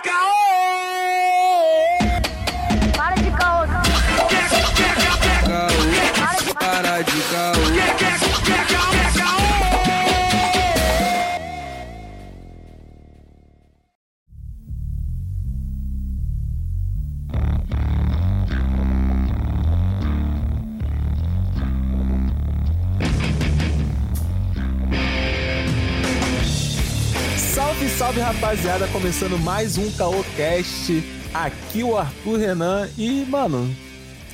caô? Para de Caô, para de caô. Começando mais um CaoCast. Aqui o Arthur Renan e, mano,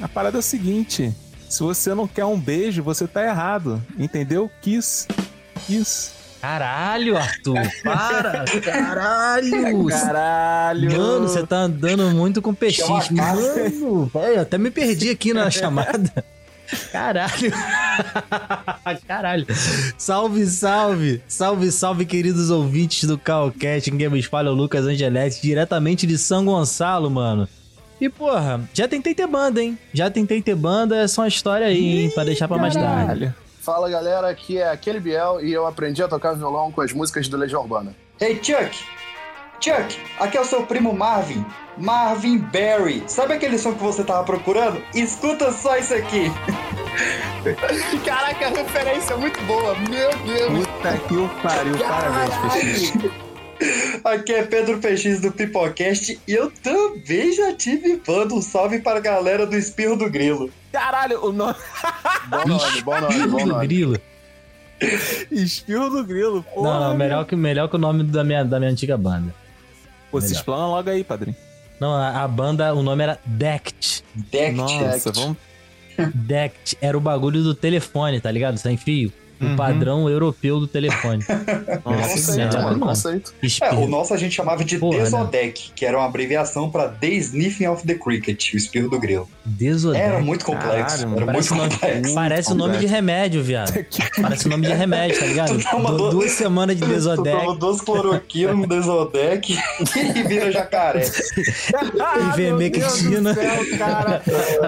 a parada é o seguinte: se você não quer um beijo, você tá errado, entendeu? Kiss. Kiss. Caralho, Arthur, para! Caralho! Caralho! Mano, você tá andando muito com peixinhos. Mano, velho, até me perdi aqui na chamada. Caralho! Caralho! Salve, salve! Salve, salve, queridos ouvintes do Calcast. Quem me espalha é o Lucas Angeletti, diretamente de São Gonçalo, mano. E, porra, já tentei ter banda, hein? Já tentei ter banda, é só uma história aí, hein? Pra deixar pra mais tarde. Fala galera, aqui é aquele Biel e eu aprendi a tocar violão com as músicas do Legião Urbana. Hey Chuck! Chuck, aqui é o seu primo Marvin. Marvin Berry. Sabe aquele som que você tava procurando? Escuta só isso aqui. Caraca, a referência é muito boa, meu Deus! Puta que o pariu, parabéns, peixinho. Aqui é Pedro Peixes do Pipocast e eu também já tive banda. Um salve para a galera do Espirro do Grilo. Caralho, o nome. Bom nome, bom nome, bom Do nome. grilo. Espirro do grilo, porra. Não, não, melhor que, melhor que o nome da minha, da minha antiga banda. Pô, se explana logo aí, padrinho. Não, a, a banda, o nome era Dect. Deck Nossa, vamos. Dect era o bagulho do telefone, tá ligado? Sem fio. O Uhum. padrão europeu do telefone. Nossa Senhora, mano, conceito. É, o nosso a gente chamava de Porra, né? Desodec, que era uma abreviação para The Sniffing of the Cricket, o Espirro do Grilo. Desodec. Era muito complexo, Caralho, era parece muito nome- complexo. Parece o nome de remédio, viado. Parece o nome de remédio, tá ligado? Du- Duas semanas de Tu Desodec. toma duas cloroquinas, um Desodec e vira jacaré. Ah, Ivermectina. meu Deus do céu, cara.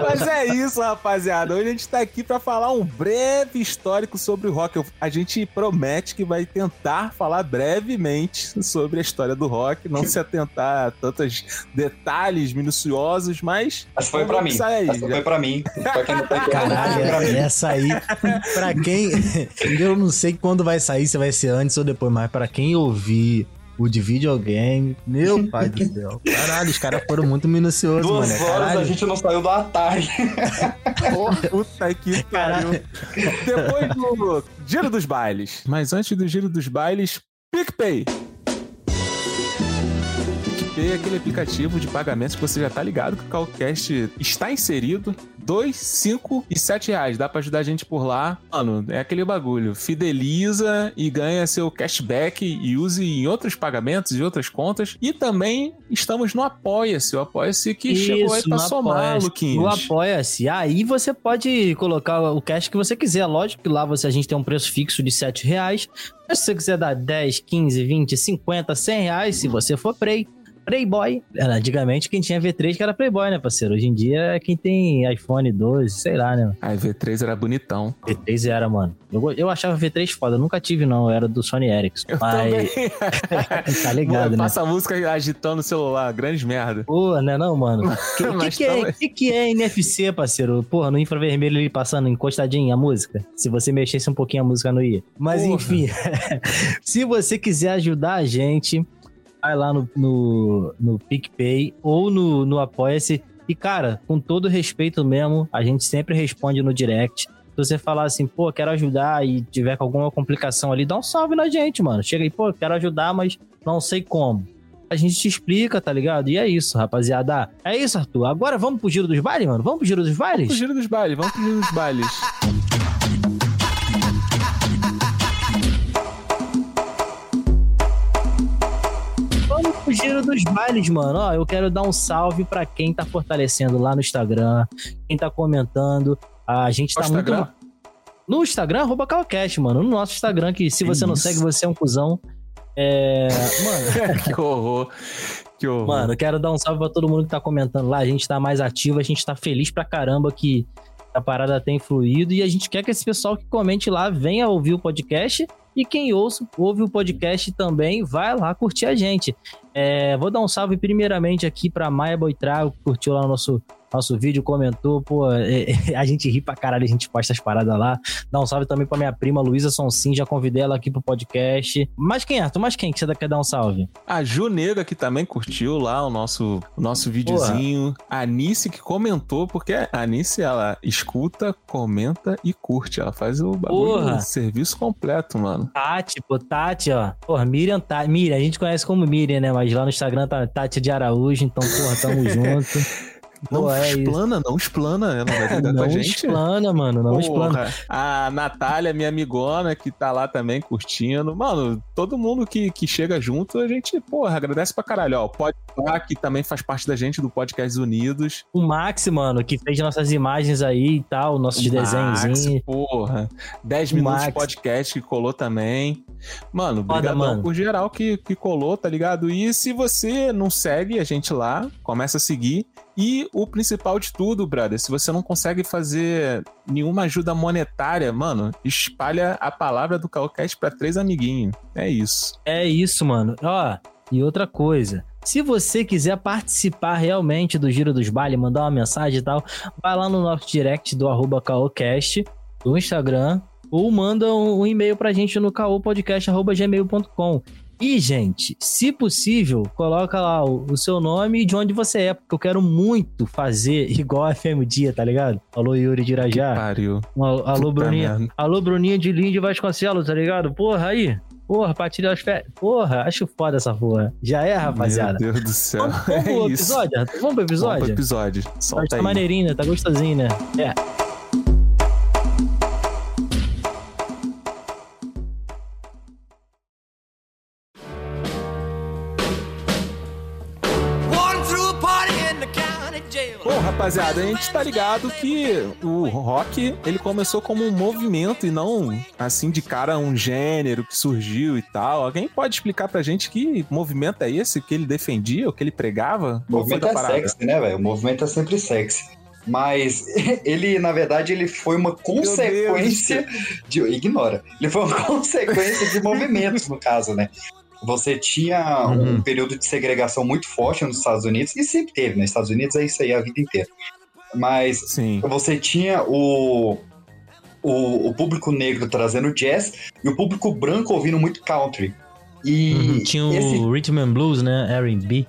Mas é isso, rapaziada. Hoje a gente tá aqui pra falar um breve histórico sobre o rock. Eu- A gente promete que vai tentar falar brevemente sobre a história do rock, não se atentar a tantos detalhes minuciosos, mas. Essa foi pra mim. Aí, Essa foi pra mim. Pra quem não tá entendendo, Caralho, pra mim. essa aí, pra quem. Eu não sei quando vai sair, se vai ser antes ou depois, mas pra quem ouvir o de videogame, meu pai do céu. Caralho, os caras foram muito minuciosos, Duas mano. horas Caralho. a gente não saiu do Atari. Puta que pariu. Depois do Giro dos Bailes. Mas antes do Giro dos Bailes, PicPay. PicPay é aquele aplicativo de pagamentos que você já tá ligado que o Calcast está inserido. 2, 5 e 7 reais. Dá pra ajudar a gente por lá. Mano, é aquele bagulho. Fideliza e ganha seu cashback e use em outros pagamentos e outras contas. E também estamos no Apoia-se. O Apoia-se que chegou aí pra somar. Luquinhos. No Apoia-se. Aí você pode colocar o cash que você quiser. Lógico que lá você, a gente tem um preço fixo de 7 reais. Mas se você quiser dar 10, 15, 20, 50, 100 reais, se você for Prey. Playboy. Era, Antigamente quem tinha V3 que era Playboy, né, parceiro? Hoje em dia é quem tem iPhone 12, sei lá, né? A V3 era bonitão. V3 era, mano. Eu, eu achava V3 foda. Eu nunca tive, não. Eu era do Sony Ericsson. Eu Mas também. tá ligado, Mano, né? Passa a música agitando o celular, grandes merda. Pô, né não, mano? O que, Mas que, é, tamo- que, que é NFC, parceiro? Porra, no infravermelho ele passando encostadinho a música. Se você mexesse um pouquinho a música não ia. Mas Porra. enfim, se você quiser ajudar a gente, vai lá no, no, no PicPay ou no, no Apoia-se. E, cara, com todo respeito mesmo, a gente sempre responde no direct. Se você falar assim, pô, quero ajudar e tiver com alguma complicação ali, dá um salve na gente, mano. Chega aí, pô, quero ajudar, mas não sei como. A gente te explica, tá ligado? E é isso, rapaziada. É isso, Arthur. Agora vamos pro giro dos bailes, mano? Vamos pro giro dos Vamos pro bailes? giro dos bailes, vamos pro giro dos bailes. Pro giro dos bailes, mano. Ó, eu quero dar um salve pra quem tá fortalecendo lá no Instagram, quem tá comentando. A gente tá muito. No Instagram, arroba Calcast, mano. No nosso Instagram, que se você não isso? segue, você é um cuzão. É. Mano. que horror. Que horror. Mano, quero dar um salve pra todo mundo que tá comentando lá. A gente tá mais ativo, a gente tá feliz pra caramba que a parada tem fluído e a gente quer que esse pessoal que comente lá venha ouvir o podcast E quem ouça, ouve o podcast também, vai lá curtir a gente. É, vou dar um salve primeiramente aqui pra Maia Boitrago, que curtiu lá o nosso, nosso vídeo, comentou. Pô, é, a gente ri pra caralho, a gente posta as paradas lá. Dá um salve também pra minha prima Luísa Sonsim, já convidei ela aqui pro podcast. Mas quem, Arthur? Mas quem que você quer dar um salve? A Ju Negra, que também curtiu lá o nosso, o nosso videozinho. A Anice, que comentou, porque a Anice, ela escuta, comenta e curte. Ela faz o bagulho, Porra. o serviço completo, mano. Tati, pô, Tati, ó. Porra, Miriam, Tati. Miriam, a gente conhece como Miriam, né? Mas lá no Instagram tá Tati de Araújo, então, porra, tamo junto. Não Pô, é explana, não explana. Ela vai com Não a gente. explana, mano, não Porra. explana. A Natália, minha amigona, que tá lá também curtindo. Mano, todo mundo que, que chega junto, a gente, porra, agradece pra caralho. Ó, o Pode Pá, que também faz parte da gente do Podcast Unidos. O Max, mano, que fez nossas imagens aí e tal, nossos O Max, desenhozinhos. Porra. 10 O minutos de Max. podcast que colou também. Mano, mano. por geral que, que colou, tá ligado? E se você não segue a gente lá, começa a seguir. E o principal de tudo, brother, se você não consegue fazer nenhuma ajuda monetária, mano, espalha a palavra do Calcast pra três amiguinhos. É isso. É isso, mano. Ó, e outra coisa. Se você quiser participar realmente do Giro dos Bailes, mandar uma mensagem e tal, vai lá no nosso direct do arroba caocast, do Instagram, ou manda um, um e-mail pra gente no caopodcast.gmail.com. E, gente, se possível, coloca lá o, o seu nome e de onde você é, porque eu quero muito fazer igual a FM Dia, tá ligado? Alô, Yuri de Irajá. Pariu. Um Alô, Bruninha. merda. Alô, Bruninha de Linde Vasconcelos, tá ligado? Porra, aí. Porra, partilha as férias. Porra, acho foda essa porra. Já é, rapaziada. Meu Deus do céu. Vamos, vamos pro é isso. episódio? Arthur? Vamos pro Vamos pro episódio? episódio. Solta tá aí. maneirinho, né? Tá gostosinho, né? É. rapaziada, a gente tá ligado que o rock, ele começou como um movimento e não, assim, de cara um gênero que surgiu e tal. Alguém pode explicar pra gente que movimento é esse que ele defendia, o que ele pregava? O movimento é sexy, né, velho? O movimento é sempre sexy. Mas ele, na verdade, ele foi uma consequência de. Ignora. Ele foi uma consequência de movimentos, no caso, né? Você tinha um Uhum. período de segregação muito forte nos Estados Unidos, e sempre teve, nos Estados Unidos é isso aí a vida inteira. Mas Sim. você tinha o, o, o público negro trazendo jazz e o público branco ouvindo muito country. E Uhum, Tinha o esse Rhythm and Blues, né? R&B.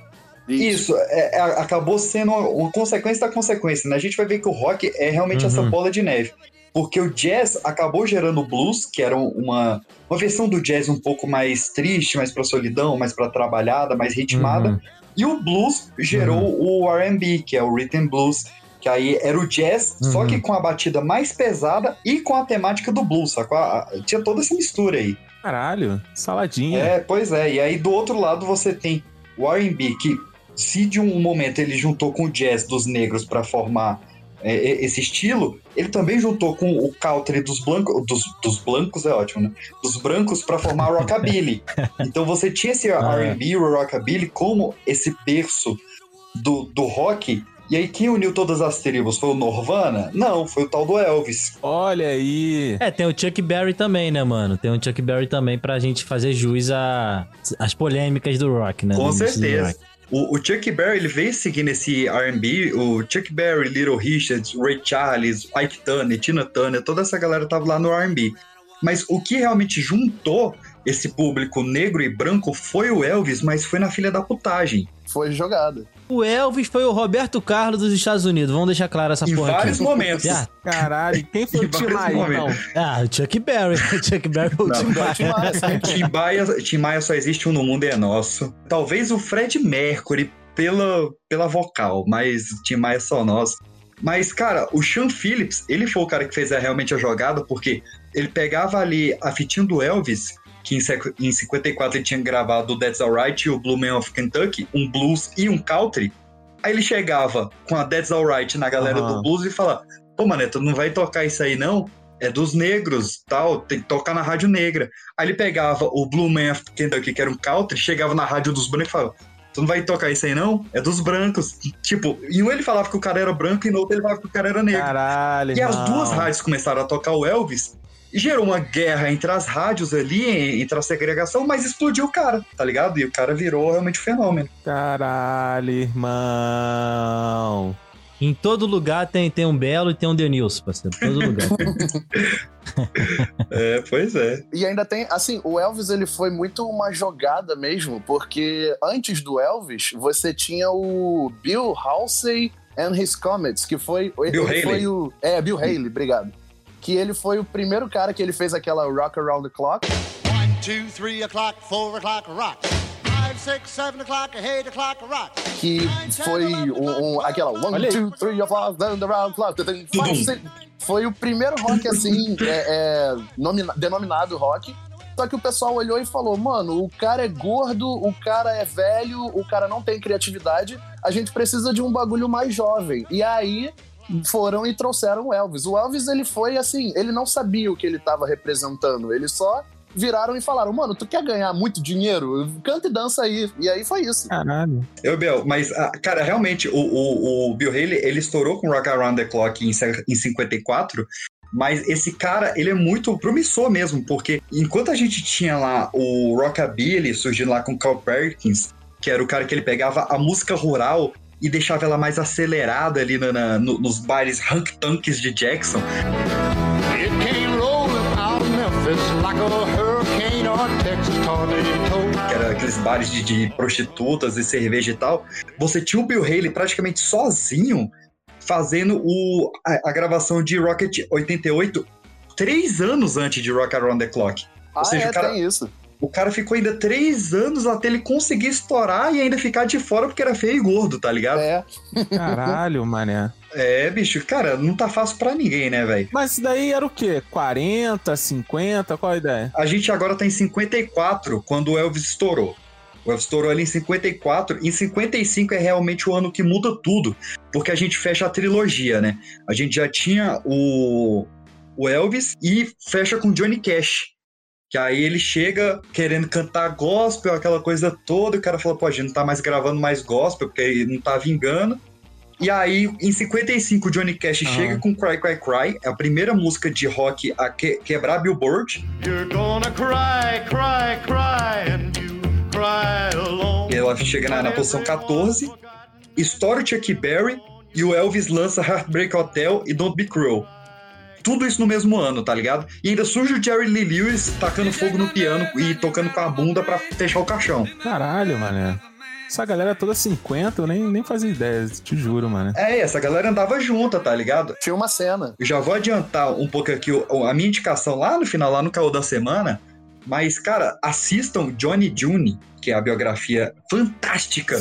isso, é- é- acabou sendo uma, uma consequência da consequência, né? A gente vai ver que o rock é realmente Uhum. essa bola de neve. Porque o jazz acabou gerando o blues, que era uma, uma versão do jazz um pouco mais triste, mais pra solidão, mais pra trabalhada, mais ritmada. Uhum. E o blues gerou o R&B, que é o rhythm blues, que aí era o jazz, só Uhum. que com a batida mais pesada e com a temática do blues, sacou? Tinha toda essa mistura aí. Caralho, saladinha. É, pois é. E aí do outro lado você tem o R&B que se de um momento ele juntou com o jazz dos negros pra formar esse estilo, ele também juntou com o country dos blancos, dos, dos blancos é ótimo, né? Dos brancos pra formar rockabilly. então você tinha esse Ah. R&B, o rockabilly como esse berço do, do rock. E aí quem uniu todas as tribos foi o Norvana? Não, foi o tal do Elvis. Olha aí. É, tem o Chuck Berry também, né, mano? Tem o Chuck Berry também pra gente fazer jus a- às polêmicas do rock, né? Com certeza. O, o Chuck Berry, ele veio seguindo esse R&B, o Chuck Berry, Little Richards, Ray Charles, Ike Turner, Tina Turner, toda essa galera tava lá no R&B. Mas o que realmente juntou esse público negro e branco foi o Elvis, mas foi na filha da putagem. Foi jogada. O Elvis foi o Roberto Carlos dos Estados Unidos. Vvamos deixar claro essa em porra vários aqui. momentos. Ah, Caralho, quem foi Em o Tim vários Maia, então? momentos. ah, o Chuck Berry. O Chuck Berry foi o Não, Tim Maia. Tim Maia, sabe? Tim Maia, Tim Maia só existe um no mundo e é nosso. Talvez o Fred Mercury pela, pela vocal, mas Tim Maia é só nosso. Mas, cara, o Sean Phillips, ele foi o cara que fez a- realmente a jogada, porque ele pegava ali a fitinha do Elvis, que em, sec- em 54 ele tinha gravado o That's Alright e o Blue Man of Kentucky, um blues e um country. Aí ele chegava com a That's Alright na galera Aham. do blues e falava: Pô, mané, tu não vai tocar isso aí não? É dos negros, tal, tem que tocar na rádio negra. Aí ele pegava o Blue Man of Kentucky, que era um country, chegava na rádio dos brancos e falava: Tu não vai tocar isso aí não? É dos brancos. Tipo, em um ele falava que o cara era branco e no outro ele falava que o cara era negro. Caralho, E as duas rádios começaram a tocar o Elvis. Gerou uma guerra entre as rádios ali, entre a segregação, mas explodiu o cara, tá ligado? E o cara virou realmente um fenômeno. Caralho, irmão. Em todo lugar tem, tem um Belo e tem um Denilson, parceiro. Em todo lugar. É, pois é. E ainda tem, assim, o Elvis ele foi muito uma jogada mesmo, porque antes do Elvis, você tinha o Bill Halsey and His Comets, que foi. Bill Haley. foi o. É, Bill Haley, obrigado. Que ele foi o primeiro cara que ele fez aquela Rock Around the Clock. One, two, three o'clock, four o'clock, rock. Five, six, seven o'clock, eight o'clock, rock. que foi um, um- aquela one, Olha aí. two, three, o'clock, down the round clock. Five, Tudum. six. Foi o primeiro rock assim, é, é, nomina- denominado rock. Só que o pessoal olhou e falou: mano, o cara é gordo, o cara é velho, o cara não tem criatividade, a gente precisa de um bagulho mais jovem. E aí foram e trouxeram o Elvis. O Elvis, ele foi assim, ele não sabia o que ele tava representando, ele só viraram e falaram: mano, tu quer ganhar muito dinheiro? Canta e dança aí. E aí foi isso. Caralho. Eu, Bel, mas, ah, cara, realmente, o, o, o Bill Haley, ele estourou com Rock Around the Clock em, em 54, mas esse cara, ele é muito promissor mesmo, porque enquanto a gente tinha lá o Rockabilly surgindo lá com Carl Perkins, que era o cara que ele pegava a música rural e deixava ela mais acelerada ali na- na- no- nos bares hunk-tunks de Jackson, que era aqueles bares de, de prostitutas e cerveja e tal, você tinha o Bill Haley praticamente sozinho fazendo o, a, a gravação de Rocket 88 três anos antes de Rock Around the Clock. Ah, seja, é, o cara- tem isso. O cara ficou ainda três anos até ele conseguir estourar e ainda ficar de fora porque era feio e gordo, tá ligado? É, Caralho, mané. É, bicho, cara, não tá fácil pra ninguém, né, velho? Mas isso daí era o quê? 40, 50? Qual a ideia? A gente agora tá em 54, quando o Elvis estourou. O Elvis estourou ali em 54. Em 55 é realmente o ano que muda tudo, porque a gente fecha a trilogia, né? A gente já tinha o, o Elvis e fecha com Johnny Cash. Que aí ele chega querendo cantar gospel, aquela coisa toda, e o cara fala, pô, a gente não tá mais gravando mais gospel, porque ele não tá vingando. E aí, em 55, o Johnny Cash Aham. chega com Cry Cry Cry, é a primeira música de rock a que- quebrar Billboard. You're gonna cry, cry, cry, and you cry alone. E ela chega na, na posição 14. Estoura o Chuck Berry e o Elvis lança Heartbreak Hotel e Don't Be Cruel. Tudo isso no mesmo ano, tá ligado? E ainda surge o Jerry Lee Lewis tacando fogo no piano e tocando com a bunda pra fechar o caixão. Caralho, mané. Essa galera toda 50, eu nem, nem fazia ideia, te juro, mano. É, essa galera andava junta, tá ligado? tinha uma cena. Eu já vou adiantar um pouco aqui a minha indicação lá no final, lá no caô da semana. Mas, cara, assistam Johnny June, que é a biografia fantástica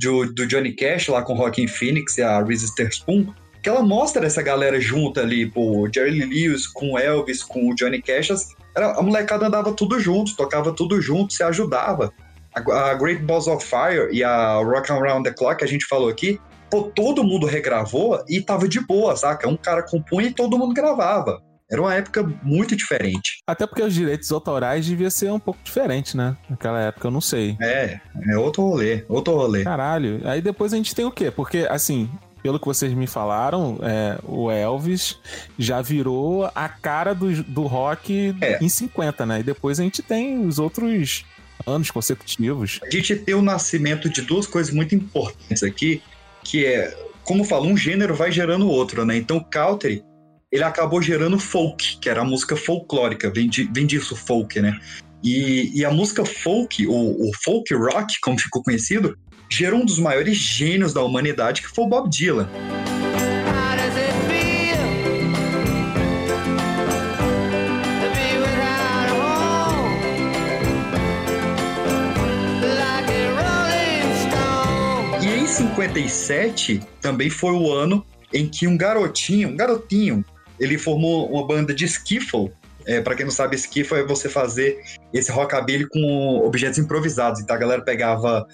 do, do Johnny Cash lá com Rockin' Phoenix e a Reese Witherspoon, que ela mostra essa galera junta ali, pô, o Jerry Lewis com o Elvis, com o Johnny Cash, as- era, a molecada andava tudo junto, tocava tudo junto, se ajudava. A, a Great Balls of Fire e a Rock Around the Clock, que a gente falou aqui, pô, todo mundo regravou e tava de boa, saca? Um cara compunha e todo mundo gravava. Era uma época muito diferente. Até porque os direitos autorais devia ser um pouco diferente, né? Naquela época, eu não sei. É, é outro rolê, outro rolê. Caralho. Aí depois a gente tem o quê? Porque, assim, pelo que vocês me falaram, é, o Elvis já virou a cara do, do rock É. em 50, né? E depois a gente tem os outros anos consecutivos. A gente tem o nascimento de duas coisas muito importantes aqui, que é, como eu falo, um gênero vai gerando outro, né? Então o country, ele acabou gerando folk, que era a música folclórica, vem, de, vem disso folk, né? E, e a música folk, o, o folk rock, como ficou conhecido, gerou um dos maiores gênios da humanidade, que foi o Bob Dylan. E em 57 também foi o ano em que um garotinho, um garotinho, ele formou uma banda de skiffle. É, para quem não sabe, skiffle é você fazer esse rockabilly com objetos improvisados. Então a galera pegava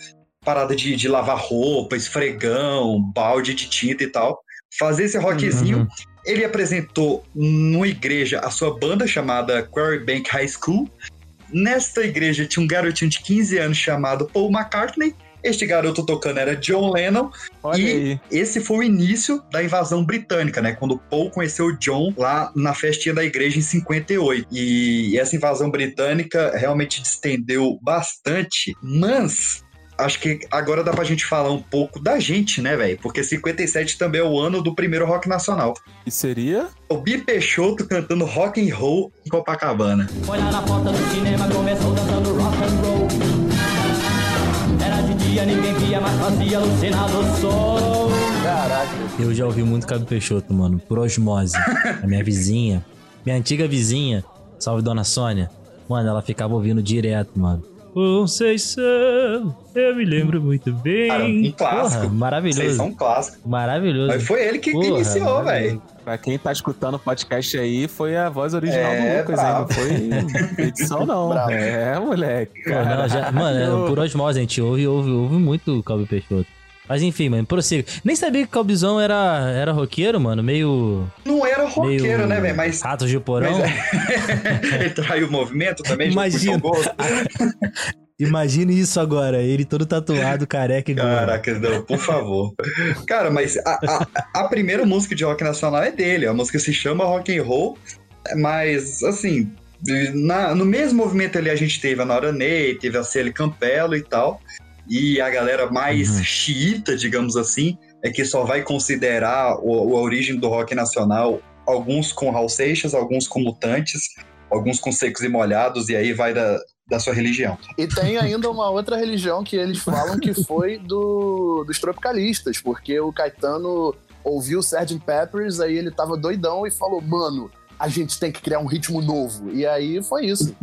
parada de, de lavar roupa, esfregão, balde de tinta e tal. Fazer esse rockzinho. Uhum. Ele apresentou numa igreja a sua banda chamada Quarry Bank High School. Nesta igreja tinha um garotinho de 15 anos chamado Paul McCartney. Este garoto tocando era John Lennon. Olha E- aí. Esse foi o início da invasão britânica, né? Quando Paul conheceu o John lá na festinha da igreja em 58. E essa invasão britânica realmente distendeu bastante, mas acho que agora dá pra gente falar um pouco da gente, né, velho? Porque 57 também é o ano do primeiro rock nacional. E seria? O Bi Peixoto cantando rock and roll em Copacabana. Olhar na porta do cinema, começou dançando rock and roll. Era de dia, ninguém via, mas fazia alucinar do sol. Caraca. Eu já ouvi muito Cabo Peixoto, mano, por osmose. A minha vizinha, minha antiga vizinha, salve Dona Sônia, mano, ela ficava ouvindo direto, mano. Conceição, eu me lembro muito bem. Cara, um clássico. Porra, Vocês maravilhoso. são clássicos. Maravilhoso. Mas foi ele que, Porra, iniciou, velho. Pra quem tá escutando o podcast aí, foi a voz original É, do Lucas, hein? Não bravo. foi edição, não. Bravo. É, moleque. Pô, não, já- mano, é, por osmose, a gente ouve, ouve, ouve muito o Calbi Peixoto. Mas enfim, mano, prossiga. Nem sabia que o Calbizão era, era roqueiro, mano, meio... Não era roqueiro, meio né, velho? Mas Ratos de porão. Mas é- ele traiu o movimento também, Imagina. Imagine isso agora, ele todo tatuado, careca e gordo. Caraca, não, por favor. Cara, mas a, a, a primeira música de rock nacional é dele. A música se chama Rock and Roll, mas assim, na- no mesmo movimento ali a gente teve a Nora Ney, teve a Celi Campelo e tal. E a galera mais Uhum. xiita, digamos assim, é que só vai considerar o, a origem do rock nacional, alguns com Raul Seixas, alguns com Mutantes, alguns com Secos e Molhados, e aí vai da, da sua religião. E tem ainda uma outra religião que eles falam que foi do, dos tropicalistas, porque o Caetano ouviu o Sgt. Peppers, aí ele tava doidão e falou, mano, a gente tem que criar um ritmo novo. E aí foi isso.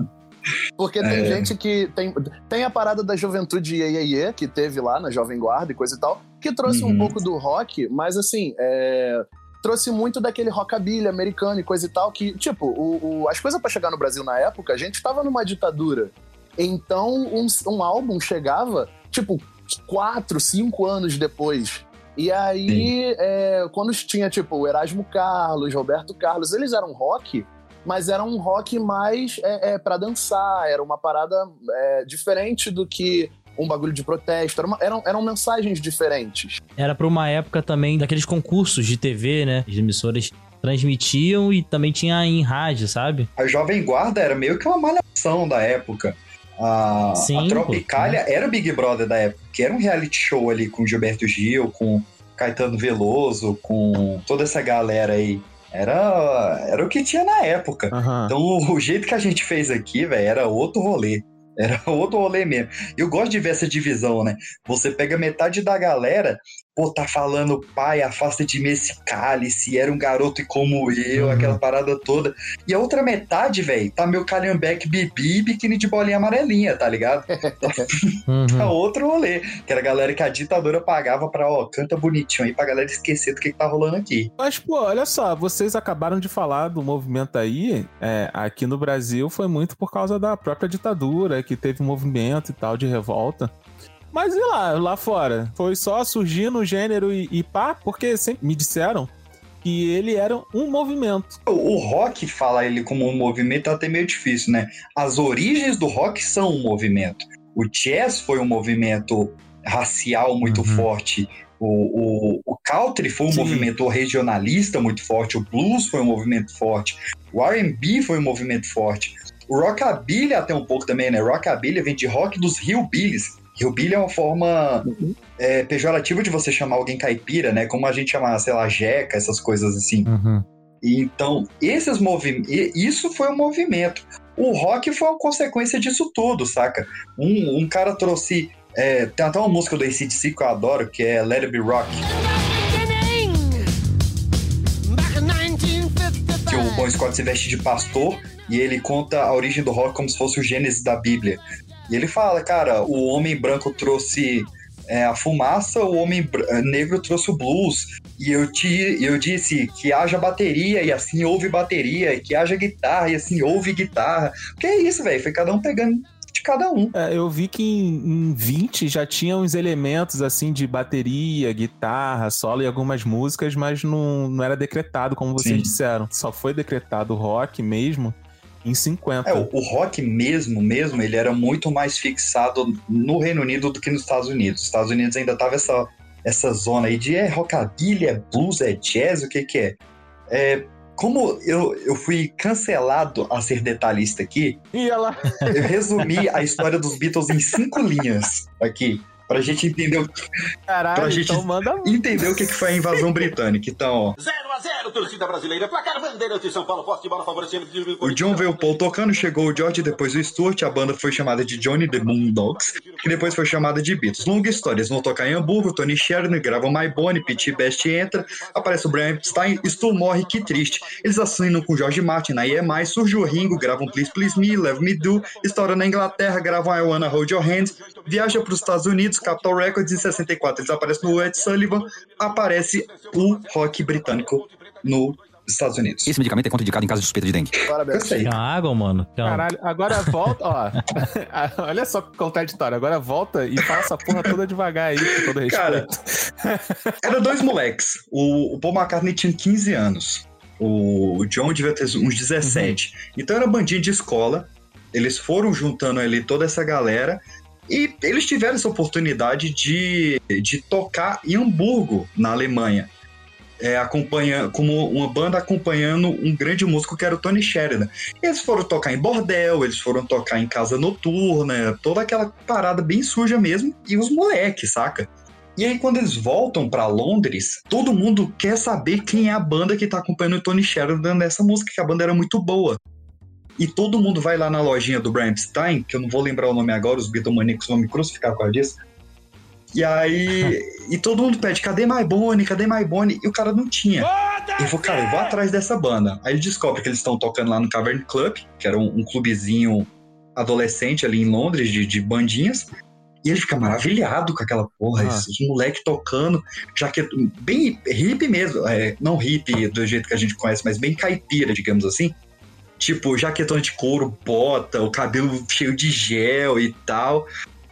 Porque tem É. gente que. Tem, tem a parada da juventude Iê, que teve lá na Jovem Guarda e coisa e tal, que trouxe um Uhum. pouco do rock, mas assim, é, trouxe muito daquele rockabilly americano e coisa e tal, que, tipo, o, o- as coisas pra chegar no Brasil na época, a gente tava numa ditadura. Então, um, um álbum chegava, tipo, quatro, cinco anos depois. E aí, é, quando tinha, tipo, o Erasmo Carlos, Roberto Carlos, eles eram rock, mas era um rock mais é, é, para dançar, era uma parada é, diferente do que um bagulho de protesto, era uma- eram, eram mensagens diferentes. Era pra uma época também daqueles concursos de TV, né? As emissoras transmitiam e também tinha em rádio, sabe? A Jovem Guarda era meio que uma malhação da época. A, Sim, a Tropicália pô, era o Big Brother da época, que era um reality show ali com Gilberto Gil, com Caetano Veloso, com toda essa galera aí. Era, era o que tinha na época. Aham. Então, o jeito que a gente fez aqui, velho, era outro rolê. Era outro rolê mesmo. Eu gosto de ver essa divisão, né? Você pega metade da galera, pô, tá falando, pai, afasta de mim esse cálice, era um garoto como eu, Uhum. aquela parada toda. E a outra metade, velho, tá meu calhambeque bibi biquíni de bolinha amarelinha, tá ligado? Uhum. É outro rolê. Que era a galera que a ditadura pagava pra, ó, canta bonitinho aí pra galera esquecer do que, que tá rolando aqui. Mas, pô, olha só, vocês acabaram de falar do movimento aí. é, aqui no Brasil foi muito por causa da própria ditadura, que teve um movimento e tal de revolta. Mas e lá, lá fora? Foi só surgir no gênero e, e pá? Porque sempre me disseram que ele era um movimento. O, o rock, falar ele como um movimento é até meio difícil, né? As origens do rock são um movimento. O jazz foi um movimento racial muito Uhum. forte. O, o, o country foi um Sim. movimento regionalista muito forte. O blues foi um movimento forte. O R&B foi um movimento forte. O rockabilly até um pouco também, né? Rockabilly vem de rock dos hillbillies. Hillbilly é uma forma é, pejorativa de você chamar alguém caipira, né? Como a gente chama, sei lá, jeca, essas coisas assim. Uhum. Então, esses movimentos, isso foi um movimento. O rock foi uma consequência disso tudo, saca? Um, um cara trouxe. é, tem até uma música do ACDC que eu adoro, que é Let It Be Rock, que o Bon Scott se veste de pastor e ele conta a origem do rock como se fosse o Gênesis da Bíblia. E ele fala, cara, o homem branco trouxe é, a fumaça, o homem eh, negro trouxe o blues. E eu, te, eu disse que haja bateria e assim houve bateria, e que haja guitarra e assim houve guitarra. Que é isso, velho? Foi cada um pegando de cada um. É, eu vi que em, em 20 já tinha uns elementos assim de bateria, guitarra, solo e algumas músicas, mas não, não era decretado, como vocês Sim. disseram. Só foi decretado o rock mesmo em 50. É, o, o rock mesmo, mesmo, ele era muito mais fixado no Reino Unido do que nos Estados Unidos. Os Estados Unidos ainda tava essa, essa zona aí de é rockabilly, é blues, é jazz, o que que é? É, como eu, eu fui cancelado a ser detalhista aqui, E ela. eu resumi a história dos Beatles em cinco linhas aqui, pra gente entender, o- Caralho, Pra gente- então manda. entender o que que foi a invasão britânica. Então, ó, 0 a 0 torcida brasileira. Placar Bandeirantes de São Paulo, forte bola favorecendo O John veio o Paul tocando, chegou o George, depois o Stuart, a banda foi chamada de Johnny the Moondogs, que depois foi chamada de Beatles. Longa história, eles vão tocar em Hamburgo, Tony Sheridan grava My Bonnie, Pete Best entra, aparece o Brian Epstein, Stu morre, que triste. Eles assinam com George Martin na EMI, surge o Ringo, gravam Please Please Me, Love Me Do, estoura na Inglaterra, gravam I Wanna Hold Your Hand, viaja para os Estados Unidos, Capitol Records, em 64 eles aparecem no Ed Sullivan, aparece o rock britânico nos Estados Unidos. Esse medicamento é contraindicado em caso de suspeita de dengue. Parabéns. água, mano? Caralho, agora volta, ó. Olha só que contraditório. Agora volta e fala essa porra toda devagar aí, com todo respeito. Cara, Era dois moleques. O, o Paul McCartney tinha 15 anos. O John devia ter uns 17. Então era bandinha de escola. Eles foram juntando ali toda essa galera. E eles tiveram essa oportunidade de, de tocar em Hamburgo, na Alemanha. É, acompanha, como uma banda acompanhando um grande músico que era o Tony Sheridan. Eles foram tocar em bordel, eles foram tocar em casa noturna, toda aquela parada bem suja mesmo. E os moleques, saca? E aí, quando eles voltam pra Londres, todo mundo quer saber quem é a banda que tá acompanhando o Tony Sheridan nessa música, que a banda era muito boa. E todo mundo vai lá na lojinha do Brian Epstein, que eu não vou lembrar o nome agora, os Beatlemaníacos vão me crucificar por causa disso. E aí. e todo mundo pede: cadê My Bonnie? Cadê My Bonnie? E o cara não tinha. Ele falou, cara, eu vou atrás dessa banda. Aí ele descobre que eles estão tocando lá no Cavern Club, que era um, um clubezinho adolescente ali em Londres, de, de bandinhas. E ele fica maravilhado com aquela porra, Ah. esses moleques tocando, jaqueta, bem hippie mesmo, é, não hippie do jeito que a gente conhece, mas bem caipira, digamos assim. Tipo, jaquetão de couro, bota, o cabelo cheio de gel e tal,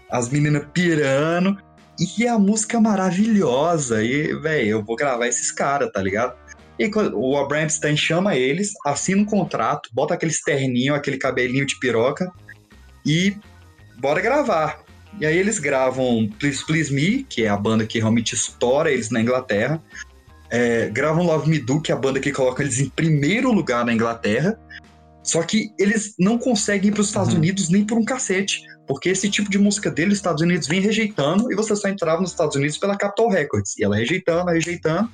as meninas pirando. E a música maravilhosa. E, velho, eu vou gravar esses caras, tá ligado? E o Abraham Stein chama eles, assina um contrato, bota aquele terninho, aquele cabelinho de piroca e bora gravar. E aí eles gravam Please Please Me, que é a banda que realmente estoura eles na Inglaterra. É, gravam Love Me Do, que é a banda que coloca eles em primeiro lugar na Inglaterra. Só que eles não conseguem ir para os Estados Uhum. Unidos nem por um cacete. Porque esse tipo de música deles, os Estados Unidos vem rejeitando e você só entrava nos Estados Unidos pela Capitol Records. E ela rejeitando, rejeitando.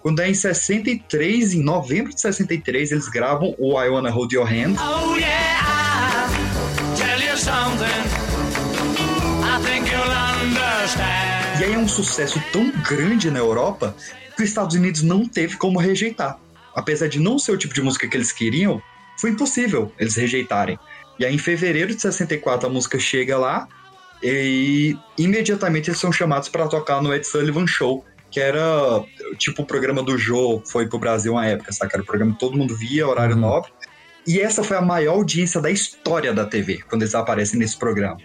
Quando é em 63, em novembro de 63, eles gravam o I Wanna Hold Your Hand. Oh yeah, I'll tell you something. I think you'll understand. E aí é um sucesso tão grande na Europa que os Estados Unidos não teve como rejeitar. Apesar de não ser o tipo de música que eles queriam, foi impossível eles rejeitarem. E aí em fevereiro de 64 a música chega lá e imediatamente eles são chamados para tocar no Ed Sullivan Show, que era tipo o programa do Jô foi pro Brasil uma época, saca? Era o programa que todo mundo via, horário Uhum. nobre. E essa foi a maior audiência da história da TV, quando eles aparecem nesse programa.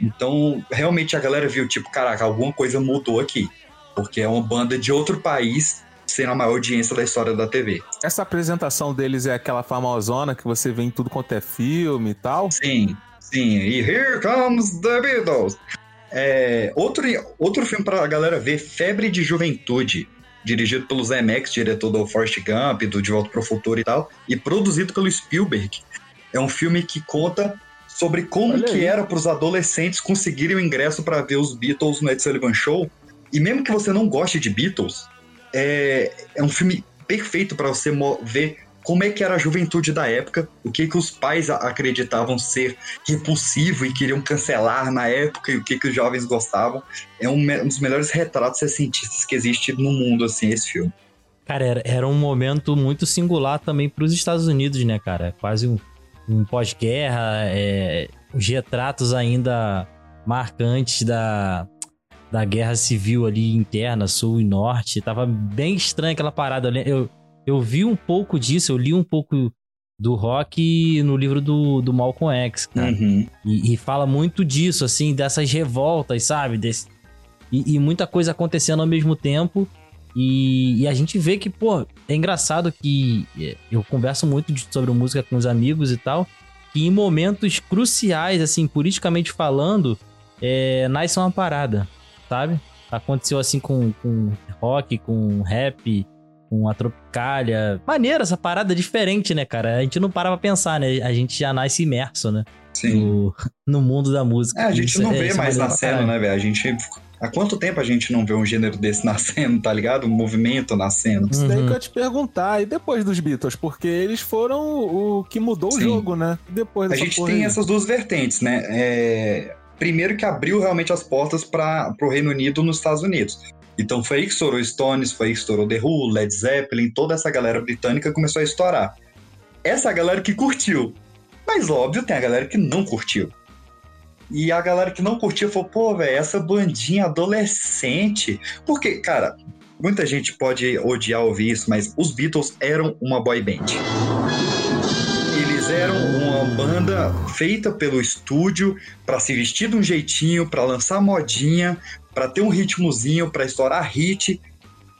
Então, realmente a galera viu, tipo, caraca, alguma coisa mudou aqui. Porque é uma banda de outro país sendo a maior audiência da história da TV. Essa apresentação deles é aquela famosona que você vê em tudo quanto é filme e tal. Sim, sim. E Here Comes the Beatles. É, outro, outro filme pra galera ver, Febre de Juventude. Dirigido pelo Zemeckis, diretor do Forrest Gump, do De Volta pro Futuro e tal. E produzido pelo Spielberg. É um filme que conta sobre como Olha que aí. era para os adolescentes conseguirem o ingresso para ver os Beatles no Ed Sullivan Show. E mesmo que você não goste de Beatles, é, é um filme perfeito para você ver como é que era a juventude da época, o que que os pais acreditavam ser repulsivo e queriam cancelar na época e o que que os jovens gostavam. É um, um dos melhores retratos cientistas que existe no mundo, assim, esse filme. Cara, era, era um momento muito singular também pros Estados Unidos, né, cara? Quase um, um pós-guerra, é, os retratos ainda marcantes da, da guerra civil ali interna, sul e norte. Tava bem estranha aquela parada. Eu, eu, vi um pouco disso, eu li um pouco do rock no livro do, do Malcolm X, cara. Uhum. E, e fala muito disso, assim, dessas revoltas, sabe? Desse, e, e muita coisa acontecendo ao mesmo tempo. E, e a gente vê que, pô, é engraçado que é, eu converso muito de- sobre música com os amigos e tal, que em momentos cruciais, assim, politicamente falando, é, nasce uma parada, sabe? Aconteceu assim com, com rock, com rap, com a Tropicália. Maneiro essa parada diferente, né, cara? A gente não para pra pensar, né? A gente já nasce imerso, né? Sim. No, no mundo da música. É, a gente Isso não é- vê é mais nascendo, né, velho? A gente. Há quanto tempo a gente não vê um gênero desse nascendo, tá ligado? Um movimento nascendo. Isso daí Uhum. que eu ia te perguntar. E depois dos Beatles? Porque eles foram o que mudou Sim. o jogo, né? Depois A gente porra tem aí. essas duas vertentes, né? É, Primeiro que abriu realmente as portas para o Reino Unido nos Estados Unidos. Então foi aí que estourou Stones, foi aí que estourou The Who, Led Zeppelin, toda essa galera britânica começou a estourar. Essa galera que curtiu. Mas óbvio, tem a galera que não curtiu. E a galera que não curtiu falou, pô, velho, essa bandinha adolescente. Porque, cara, muita gente pode odiar ouvir isso, mas os Beatles eram uma boy band. Eles eram uma banda feita pelo estúdio pra se vestir de um jeitinho, pra lançar modinha, pra ter um ritmozinho, pra estourar hit,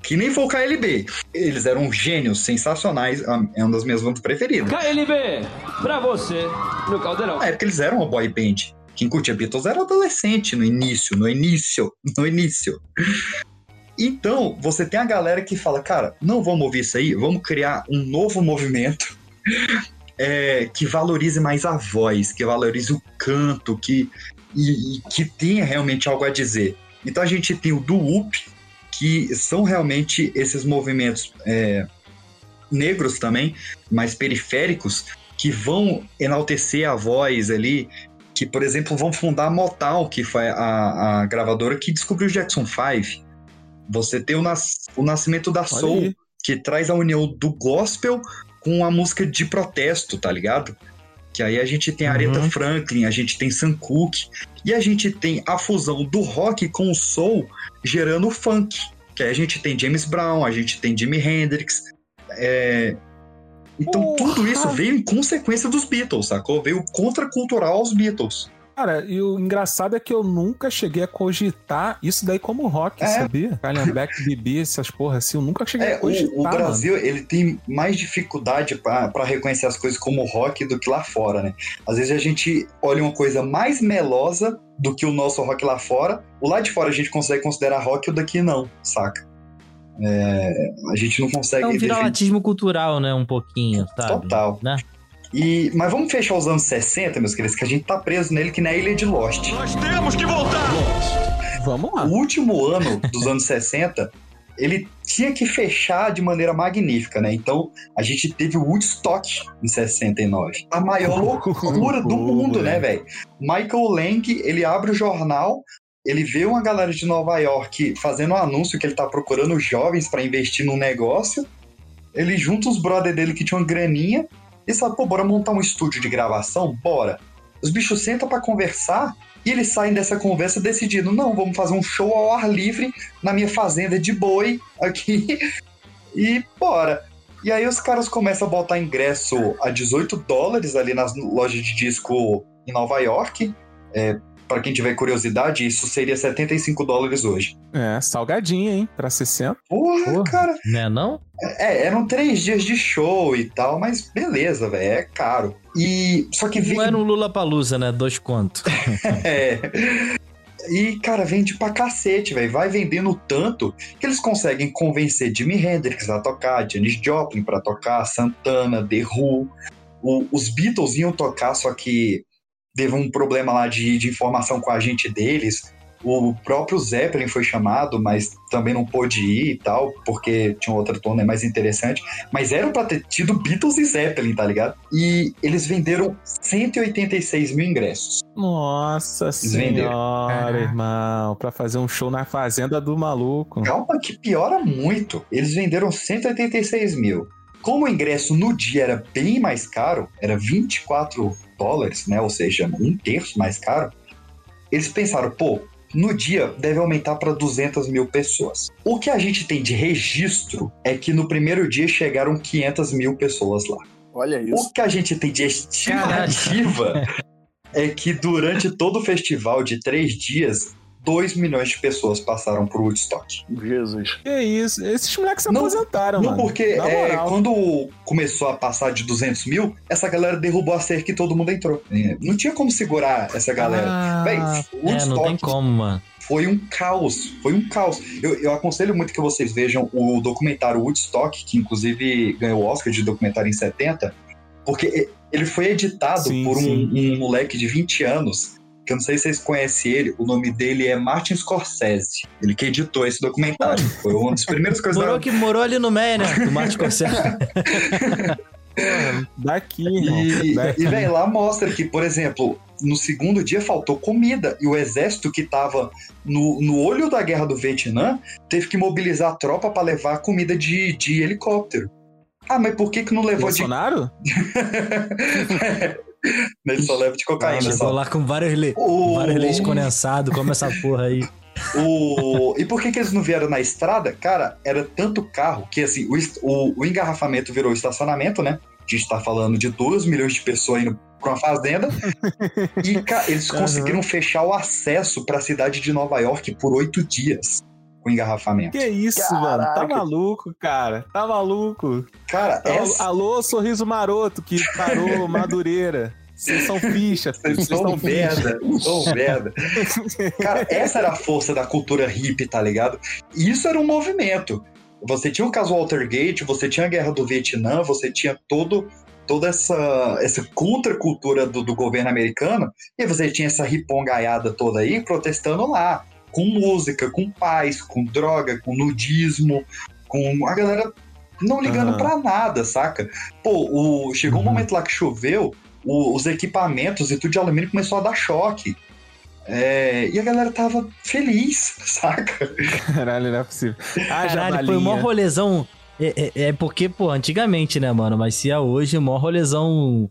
que nem foi o KLB. Eles eram gênios sensacionais, é uma das minhas bandas preferidas. KLB, pra você, no Caldeirão. Na época eles eram uma boy band. Quem curtia Beatles era adolescente no início, no início, no início. Então, você tem a galera que fala, cara, não vamos ouvir isso aí, vamos criar um novo movimento é, que valorize mais a voz, que valorize o canto, que, e, e que tenha realmente algo a dizer. Então a gente tem o do-up, que são realmente esses movimentos é, negros também, mais periféricos, que vão enaltecer a voz ali, que, por exemplo, vão fundar a Motown, que foi a, a gravadora que descobriu o Jackson 5. Você tem o, nas- o nascimento da Soul, aí. que traz a união do gospel com a música de protesto, tá ligado? Que aí a gente tem a Aretha Uhum. Franklin, a gente tem Sam Cooke, e a gente tem a fusão do rock com o soul gerando o funk. Que aí a gente tem James Brown, a gente tem Jimi Hendrix. é, Então Porra! tudo isso veio em consequência dos Beatles, sacou? Veio contracultural aos Beatles. Cara, e o engraçado é que eu nunca cheguei a cogitar isso daí como rock, É. sabia? Calhambeck, Bibi, essas porra assim, eu nunca cheguei É, a cogitar, o, o mano. Brasil ele tem mais dificuldade para reconhecer as coisas como rock do que lá fora, né? Às vezes a gente olha uma coisa mais melosa do que o nosso rock lá fora. O lá de fora a gente consegue considerar rock, o daqui não, saca? É, a gente não consegue É um definir- viralatismo cultural, né? Um pouquinho, sabe? Total. Né? E, mas vamos fechar os anos 60, meus queridos, que a gente tá preso nele que na ilha de Lost. Nós temos que voltar! Vamos lá. O último ano dos anos 60, ele tinha que fechar de maneira magnífica, né? Então, a gente teve o Woodstock em 69. A maior loucura do mundo, né, velho? Michael Lang, ele abre o jornal, ele vê uma galera de Nova York fazendo um anúncio que ele tá procurando jovens pra investir num negócio. Ele junta os brother dele que tinham uma graninha e sabe, pô, bora montar um estúdio de gravação? Bora. Os bichos sentam pra conversar e eles saem dessa conversa decidindo, não, vamos fazer um show ao ar livre na minha fazenda de boi aqui e bora. E aí os caras começam a botar ingresso a 18 dólares ali nas lojas de disco em Nova York. É, para quem tiver curiosidade, isso seria 75 dólares hoje. É, salgadinha, hein? Pra 60. Porra, Porra. cara. Né não? É, eram três dias de show e tal, mas beleza, velho, é caro. E só que vem Não é no Lula Palusa, né? Dois contos. É. E, cara, vende pra cacete, velho. Vai vendendo tanto que eles conseguem convencer Jimi Hendrix a tocar, Janis Joplin pra tocar, Santana, The Who. O- os Beatles iam tocar, só que teve um problema lá de, de informação com a gente deles. O próprio Zeppelin foi chamado, mas também não pôde ir e tal, porque tinha outra tona mais interessante. Mas era pra ter tido Beatles e Zeppelin, tá ligado? E eles venderam 186 mil ingressos. Nossa venderam. senhora, irmão. Pra fazer um show na fazenda do maluco. Calma que piora muito. Eles venderam 186 mil. Como o ingresso no dia era bem mais caro, era 24 dólares, né? Ou seja, um terço mais caro. Eles pensaram, pô, no dia deve aumentar para 200 mil pessoas. O que a gente tem de registro é que no primeiro dia chegaram 500 mil pessoas lá. Olha isso. O que a gente tem de estimativa é que durante todo o festival de três dias 2 milhões de pessoas passaram por Woodstock. Jesus. Que isso? Esses moleques se Não- aposentaram, Não, mano. porque Na é, quando começou a passar de 200 mil, essa galera derrubou a cerca e todo mundo entrou. É, Não tinha como segurar essa galera. Ah, Véi, é, não Woodstock tem como, mano. foi um caos. Foi um caos. Eu, eu aconselho muito que vocês vejam o documentário Woodstock, que inclusive ganhou o Oscar de documentário em 70, porque ele foi editado Sim, por um, um moleque de 20 anos. Que eu não sei se vocês conhecem ele, o nome dele é Martin Scorsese. Ele que editou esse documentário. Foi uma das primeiras coisas Morou, da, que, morou ali no meio, né? Do Martin Scorsese. Daqui, irmão. E, Daqui. e véi, lá mostra que, por exemplo, no segundo dia faltou comida e o exército que tava no, no olho da guerra do Vietnã teve que mobilizar a tropa para levar comida de, de helicóptero. Ah, mas por que que não levou de... Ele só leva de cocaína, Chegou só. lá com vários, le... O- vários leite condensado, come essa porra aí. O... E por que, que eles não vieram na estrada? Cara, era tanto carro que assim, o, est- o- o engarrafamento virou estacionamento, né? A gente tá falando de 2 milhões de pessoas indo pra uma fazenda. e ca- eles Uhum. conseguiram fechar o acesso pra cidade de Nova York por oito dias com engarrafamento. Que isso, mano? Tá Caraca. maluco, cara. Tá maluco. Cara, essa... Alô, sorriso maroto que parou Madureira. Vocês são ficha. Vocês são merda, são merda. Cara, essa era a força da cultura hippie, tá ligado? E isso era um movimento. Você tinha o caso Watergate, você tinha a guerra do Vietnã, você tinha todo, toda essa, essa contracultura do, do governo americano, e você tinha essa ripongaiada toda aí protestando lá, com música, com paz, com droga, com nudismo, com a galera não ligando Aham. pra nada, saca? Pô, o, chegou um Uhum. momento lá que choveu, o- os equipamentos e tudo de alumínio começou a dar choque. É, e a galera tava feliz, saca? Caralho, não é possível. Ah, Caralho, foi o maior jabalinha. rolezão. É, é- é porque, pô, antigamente, né, mano? Mas se é hoje, o maior rolezão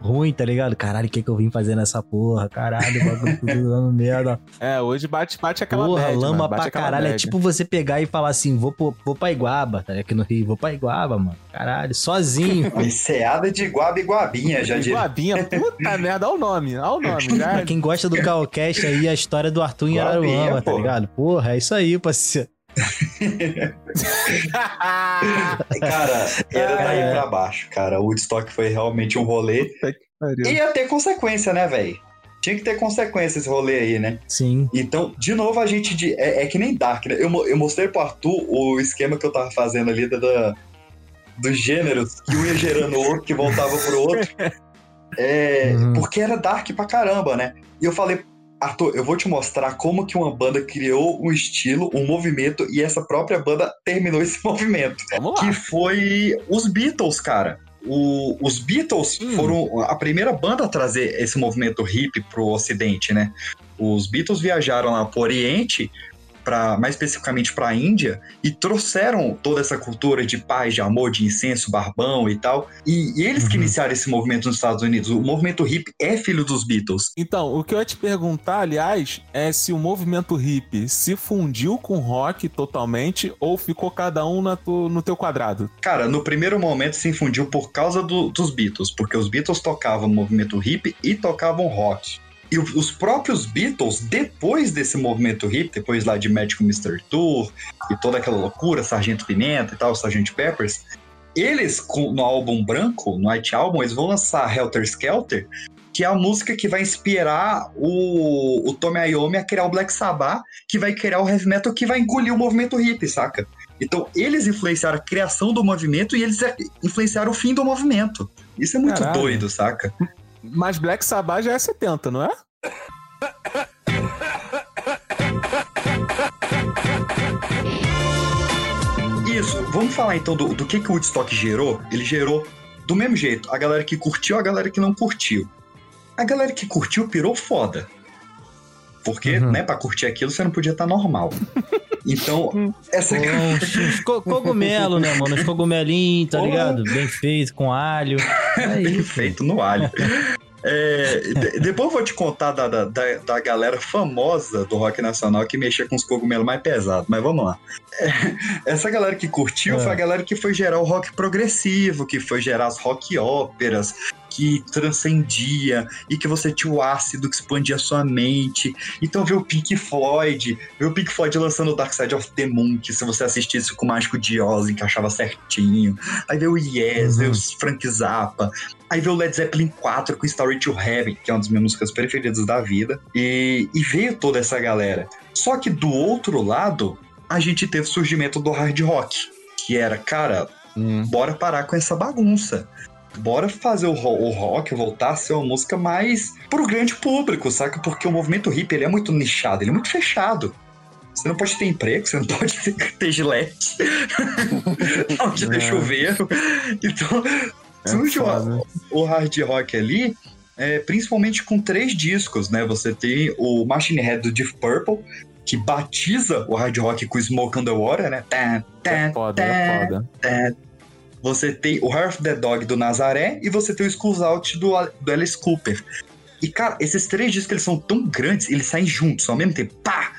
ruim, tá ligado? Caralho, o que que eu vim fazer nessa porra? Caralho, o bagulho tudo dando merda. É, hoje bate, bate aquela Porra, bad, lama mano. Pra caralho. É tipo você pegar e falar assim, vou, pro- vou pra Iguaba, tá? Aqui no Rio, vou pra Iguaba, mano. Caralho, sozinho. Enseada de guaba e guabinha, já diria. Guabinha, puta merda, olha o nome, olha o nome. Já... Pra quem gosta do Calcast aí, a história do Arthur em Guabinha, Araruama, tá ligado? Porra, é isso aí, parceiro. Cara, era daí É. pra baixo, cara. O Woodstock foi realmente um rolê. E ia ter consequência, né, velho? Tinha que ter consequência esse rolê aí, né? Sim. Então, de novo, a gente. de- é, é que nem Dark, né? Eu, eu mostrei pro Arthur o esquema que eu tava fazendo ali da, da- dos gêneros, que um ia gerando o outro, que voltava pro outro. É, Uhum. Porque era Dark pra caramba, né? E eu falei, Arthur, eu vou te mostrar como que uma banda criou um estilo, um movimento, e essa própria banda terminou esse movimento. Vamos lá. Que foi os Beatles, cara. O- os Beatles Hum. foram a primeira banda a trazer esse movimento hip pro ocidente, né? Os Beatles viajaram lá pro Oriente, pra, mais especificamente para a Índia, e trouxeram toda essa cultura de paz, de amor, de incenso, barbão e tal. E, e eles que Uhum. iniciaram esse movimento nos Estados Unidos. O movimento hip é filho dos Beatles. Então, o que eu ia te perguntar, aliás, é se o movimento hip se fundiu com rock totalmente ou ficou cada um na tu- no teu quadrado? Cara, no primeiro momento se infundiu por causa do- dos Beatles, porque os Beatles tocavam movimento hip e tocavam rock. E os próprios Beatles, depois desse movimento hip, depois lá de Magical Mystery Tour e toda aquela loucura, Sargento Pimenta e tal, Sargento Peppers, eles, no álbum branco, no White Album, eles vão lançar Helter Skelter, que é a música que vai inspirar o, o Tommy Iommi a criar o Black Sabbath, que vai criar o heavy metal que vai engolir o movimento hip, saca? Então, eles influenciaram a criação do movimento e eles influenciaram o fim do movimento. Isso é muito Caralho. doido, saca? Mas Black Sabbath já é 70, não é? Isso, vamos falar então do, do que, que o Woodstock gerou? Ele gerou do mesmo jeito, a galera que curtiu, a galera que não curtiu. A galera que curtiu pirou foda. Porque, Uhum. né, pra curtir aquilo você não podia estar normal. Então, essa uns, uns co- cogumelo, né, mano? Uns cogumelinhos, tá ligado? Bem feito, com alho. É bem isso. feito no alho. É, de- depois eu vou te contar da, da, da, galera famosa do rock nacional que mexia com os cogumelos mais pesados, mas vamos lá. É, essa galera que curtiu É. foi a galera que foi gerar o rock progressivo, que foi gerar as rock óperas, que transcendia e que você tinha o ácido que expandia a sua mente. Então ver o Pink Floyd, ver o Pink Floyd lançando o Dark Side of the Moon, que se você assistisse com o Mágico de Oz, encaixava certinho. Aí ver o Yes, ver os Frank Zappa. Aí ver o Led Zeppelin 4 com Story to Heaven, que é uma das minhas músicas preferidas da vida. E, e veio toda essa galera. Só que do outro lado, a gente teve o surgimento do hard rock. Que era, cara, bora parar com essa bagunça. Bora fazer o, ro- o rock voltar a ser uma música mais pro grande público, saca? Porque o movimento hippie ele é muito nichado, ele é muito fechado. Você não pode ter emprego, você não pode ter, ter gilete, onde ter É. chuveiro. Então, surge o, o hard rock ali, é, principalmente com três discos, né? Você tem o Machine Head do Deep Purple, que batiza o hard rock com Smoke on the Water, né? Tá, tá, É foda, é foda. tá. Você tem o Heart of the Dog do Nazaré e você tem o Skulls Out do, do Alice Cooper. E, cara, esses três discos eles são tão grandes, eles saem juntos ao mesmo tempo. Pá!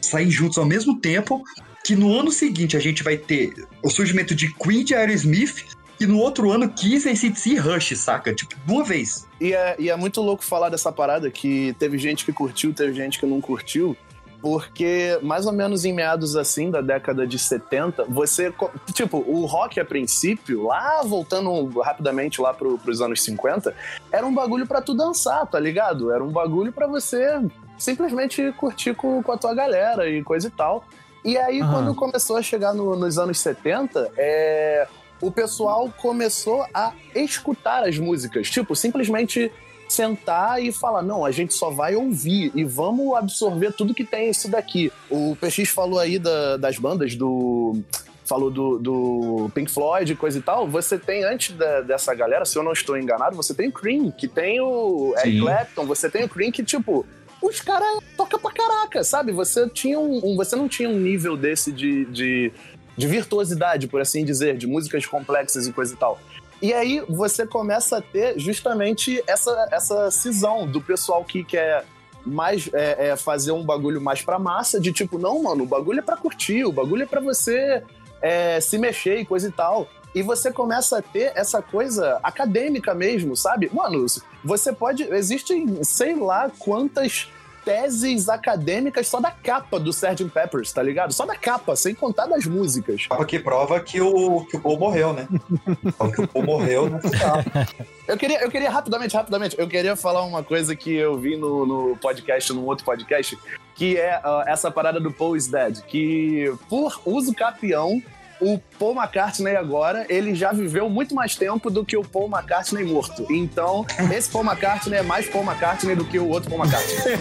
Saem juntos ao mesmo tempo que no ano seguinte a gente vai ter o surgimento de Queen de Aerosmith e no outro ano Kiss, ACDC e Rush, saca? Tipo, de uma vez. E é, e é muito louco falar dessa parada que teve gente que curtiu, teve gente que não curtiu. Porque, mais ou menos em meados assim da década de 70, você. Tipo, o rock a princípio, lá voltando rapidamente lá pro, pros anos 50, era um bagulho pra tu dançar, tá ligado? Era um bagulho pra você simplesmente curtir com, com a tua galera e coisa e tal. E aí, Aham. quando começou a chegar no- nos anos 70, é, o pessoal começou a escutar as músicas. Tipo, simplesmente sentar e falar: não, a gente só vai ouvir e vamos absorver tudo que tem isso daqui. O PX falou aí da- das bandas do. Falou do, do Pink Floyd e coisa e tal. Você tem, antes da- dessa galera, se eu não estou enganado, você tem o Cream, que tem o Eric. Clapton, você tem o Cream que, tipo, os caras tocam pra caraca, sabe? Você, tinha um, um- você não tinha um nível desse de, de, de virtuosidade, por assim dizer, de músicas complexas e coisa e tal. E aí você começa a ter justamente essa, essa cisão do pessoal que quer mais é, é, fazer um bagulho mais pra massa, de tipo, não, mano, o bagulho é pra curtir, o bagulho é pra você é, se mexer e coisa e tal. E você começa a ter essa coisa acadêmica mesmo, sabe? Mano, você pode. Existem sei lá quantas teses acadêmicas só da capa do Sgt. Peppers, tá ligado? Só da capa, sem contar das músicas. Porque prova que o, que o Paul morreu, né? Que o Paul morreu capa. Eu queria, eu queria rapidamente, rapidamente, eu queria falar uma coisa que eu vi no, no podcast, num outro podcast, que é ah, essa parada do Paul is Dead, que por uso capião, o Paul McCartney agora, ele já viveu muito mais tempo do que o Paul McCartney morto. Então, esse Paul McCartney é mais Paul McCartney do que o outro Paul McCartney.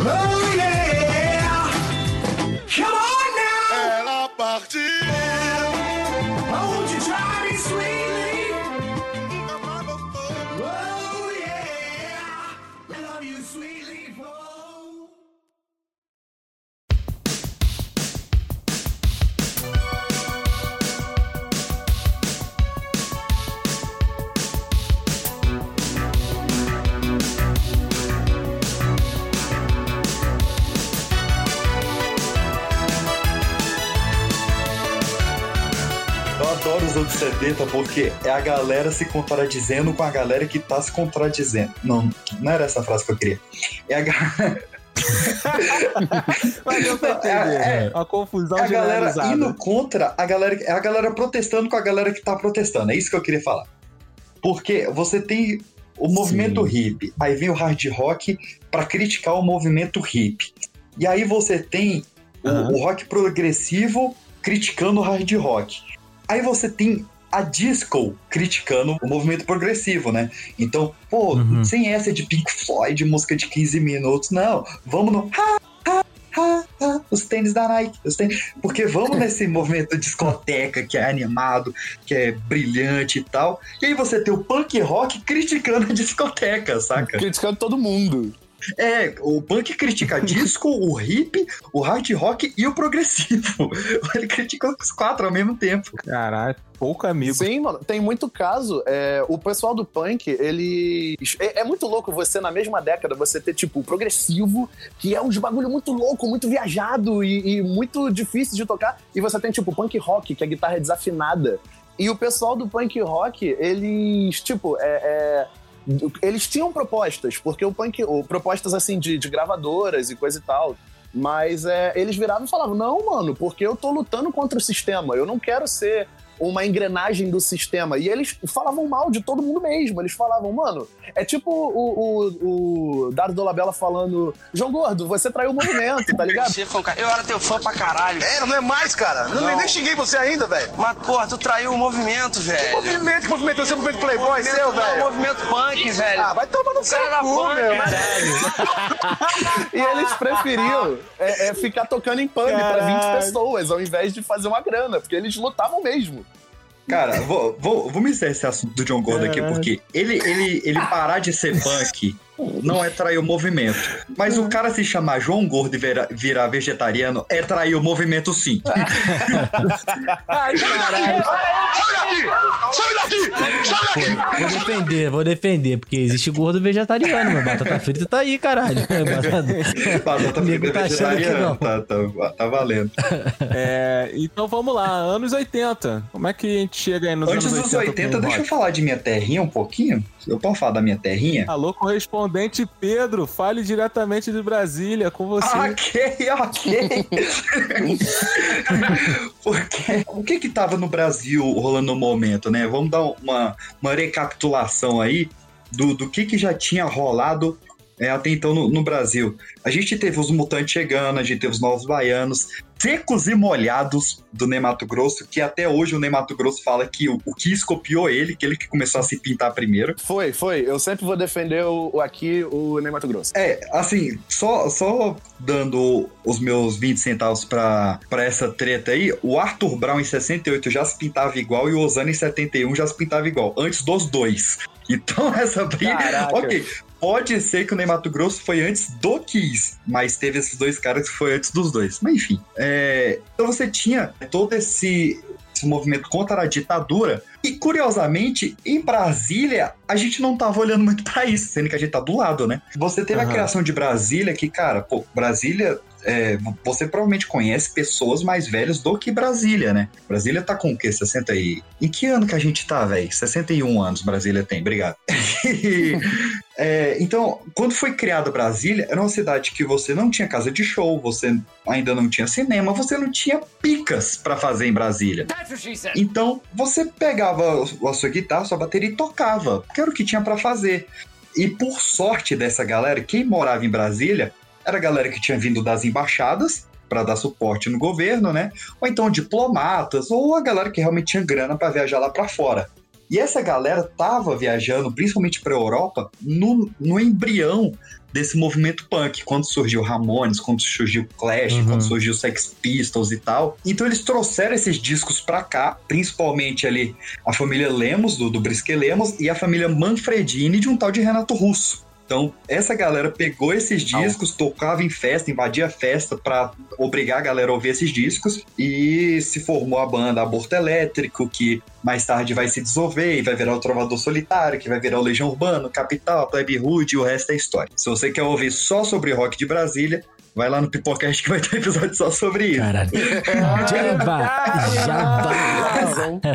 Oh yeah! Come on now! Ela partiu! Anos 70 porque é a galera se contradizendo com a galera que tá se contradizendo. Não, não era essa a frase que eu queria. É a, ga- Mas deu pra entender. É, é. Uma confusão é a galera indo contra a galera. É a galera protestando com a galera que tá protestando. É isso que eu queria falar. Porque você tem o movimento hippie, aí vem o hard rock pra criticar o movimento hippie. E aí você tem o- Aham. o rock progressivo criticando o hard rock. Aí você tem a disco criticando o movimento progressivo, né? Então, pô, Uhum. sem essa de Pink Floyd, música de 15 minutos, não. Vamos no. Ha, ha, ha, ha, os tênis da Nike. Os tênis... Porque vamos nesse movimento discoteca que é animado, que é brilhante e tal. E aí você tem o punk rock criticando a discoteca, saca? Criticando todo mundo. É, o punk critica disco, o hip, o hard rock e o progressivo. Ele critica os quatro ao mesmo tempo. Caralho, pouco amigo. Sim, mano, tem muito caso. é, o pessoal do punk, eles. É, é muito louco você, na mesma década, você ter, tipo, o progressivo, que é uns bagulho muito louco, muito viajado e, e muito difícil de tocar. E você tem, tipo, o punk rock, que a guitarra é desafinada. E o pessoal do punk rock, eles, tipo, é. é, eles tinham propostas, porque o punk. o- propostas assim de, de gravadoras e coisa e tal. Mas é, eles viravam e falavam: não, mano, porque eu tô lutando contra o sistema. Eu não quero ser uma engrenagem do sistema. E eles falavam mal de todo mundo mesmo. Eles falavam, mano, é tipo o, o, o Dardo Dolabella falando: João Gordo, você traiu o movimento, tá ligado? Cara- Eu era teu fã pra caralho. É, não é mais, cara. Não, Não. nem xinguei você ainda, velho. Mas, porra, tu traiu o movimento, velho. Movimento, que movimento, você é movimento Playboy, Movimento- seu, velho. movimento punk, velho. Ah, vai tomar no era seu cu, punk, meu. caralho. E eles preferiam é, é, ficar tocando em pub pra 20 pessoas, ao invés de fazer uma grana, porque eles lutavam mesmo. Cara, vou, vou, vamos encerrar esse assunto do John Gordon aqui, Caralho. porque ele, ele, ele parar de ser punk não é trair o movimento. Mas o cara se chamar João Gordo e virar, virar vegetariano é trair o movimento sim. Ai, caralho. Sai daqui! Sai daqui! Vou defender, vou defender, porque existe gordo vegetariano, meu. Batata frita tá aí, caralho. Batata, Batata frita tá achando que vegetariana, tá, tá, tá valendo. É, então vamos lá, anos 80. Como é que a gente chega aí nos Antes anos dos 80? 80, com o deixa eu falar de minha terrinha um pouquinho. Eu posso falar da minha terrinha? Alô, correspondente Pedro, fale diretamente de Brasília com você. Ok, ok. Porque o que que tava no Brasil rolando no momento, né? Vamos dar uma, uma recapitulação aí do, do que que já tinha rolado é, até então no, no Brasil. A gente teve os mutantes chegando, a gente teve os novos baianos, secos e molhados do Ney Mato Grosso, que até hoje o Ney Mato Grosso fala que o, o Kiss copiou ele, que ele que começou a se pintar primeiro. Foi, foi. Eu sempre vou defender o, o- aqui o Ney Mato Grosso. É, assim, só, só dando os meus 20 centavos pra, pra essa treta aí, o Arthur Brown em 68 já se pintava igual e o Ozano em 71 já se pintava igual, antes dos dois. Então essa briga. Caraca. Ok, pode ser que o Ney Mato Grosso foi antes do Kiss, mas teve esses dois caras que foi antes dos dois. Mas enfim. é, então você tinha todo esse, esse movimento contra a ditadura. E curiosamente, em Brasília, a gente não tava olhando muito pra isso, sendo que a gente tá do lado, né? Você teve a Aham. criação de Brasília, que, cara, pô, Brasília. É, você provavelmente conhece pessoas mais velhas do que Brasília, né? Brasília tá com o quê? 60 e. Em que ano que a gente tá, velho? 61 anos Brasília tem, obrigado. É, então, quando foi criada Brasília, era uma cidade que você não tinha casa de show, você ainda não tinha cinema, você não tinha picas pra fazer em Brasília. Então, você pegava a sua guitarra, sua bateria e tocava, que era o que tinha pra fazer. E por sorte dessa galera, quem morava em Brasília era a galera que tinha vindo das embaixadas pra dar suporte no governo, né? Ou então diplomatas, ou a galera que realmente tinha grana pra viajar lá pra fora. E essa galera tava viajando, principalmente pra Europa, no, no embrião desse movimento punk, quando surgiu Ramones, quando surgiu Clash, Uhum. quando surgiu Sex Pistols e tal. Então eles trouxeram esses discos pra cá, principalmente ali a família Lemos, do, do Brisque Lemos, e a família Manfredini de um tal de Renato Russo. Então, essa galera pegou esses discos, tocava em festa, invadia festa pra obrigar a galera a ouvir esses discos e se formou a banda Aborto Elétrico, que mais tarde vai se dissolver e vai virar o Trovador Solitário, que vai virar o Legião Urbano, Capital, Plebe Rude e o resto é história. Se você quer ouvir só sobre rock de Brasília, vai lá no Pipocast que vai ter episódio só sobre isso. Caralho. Jabá, jabá.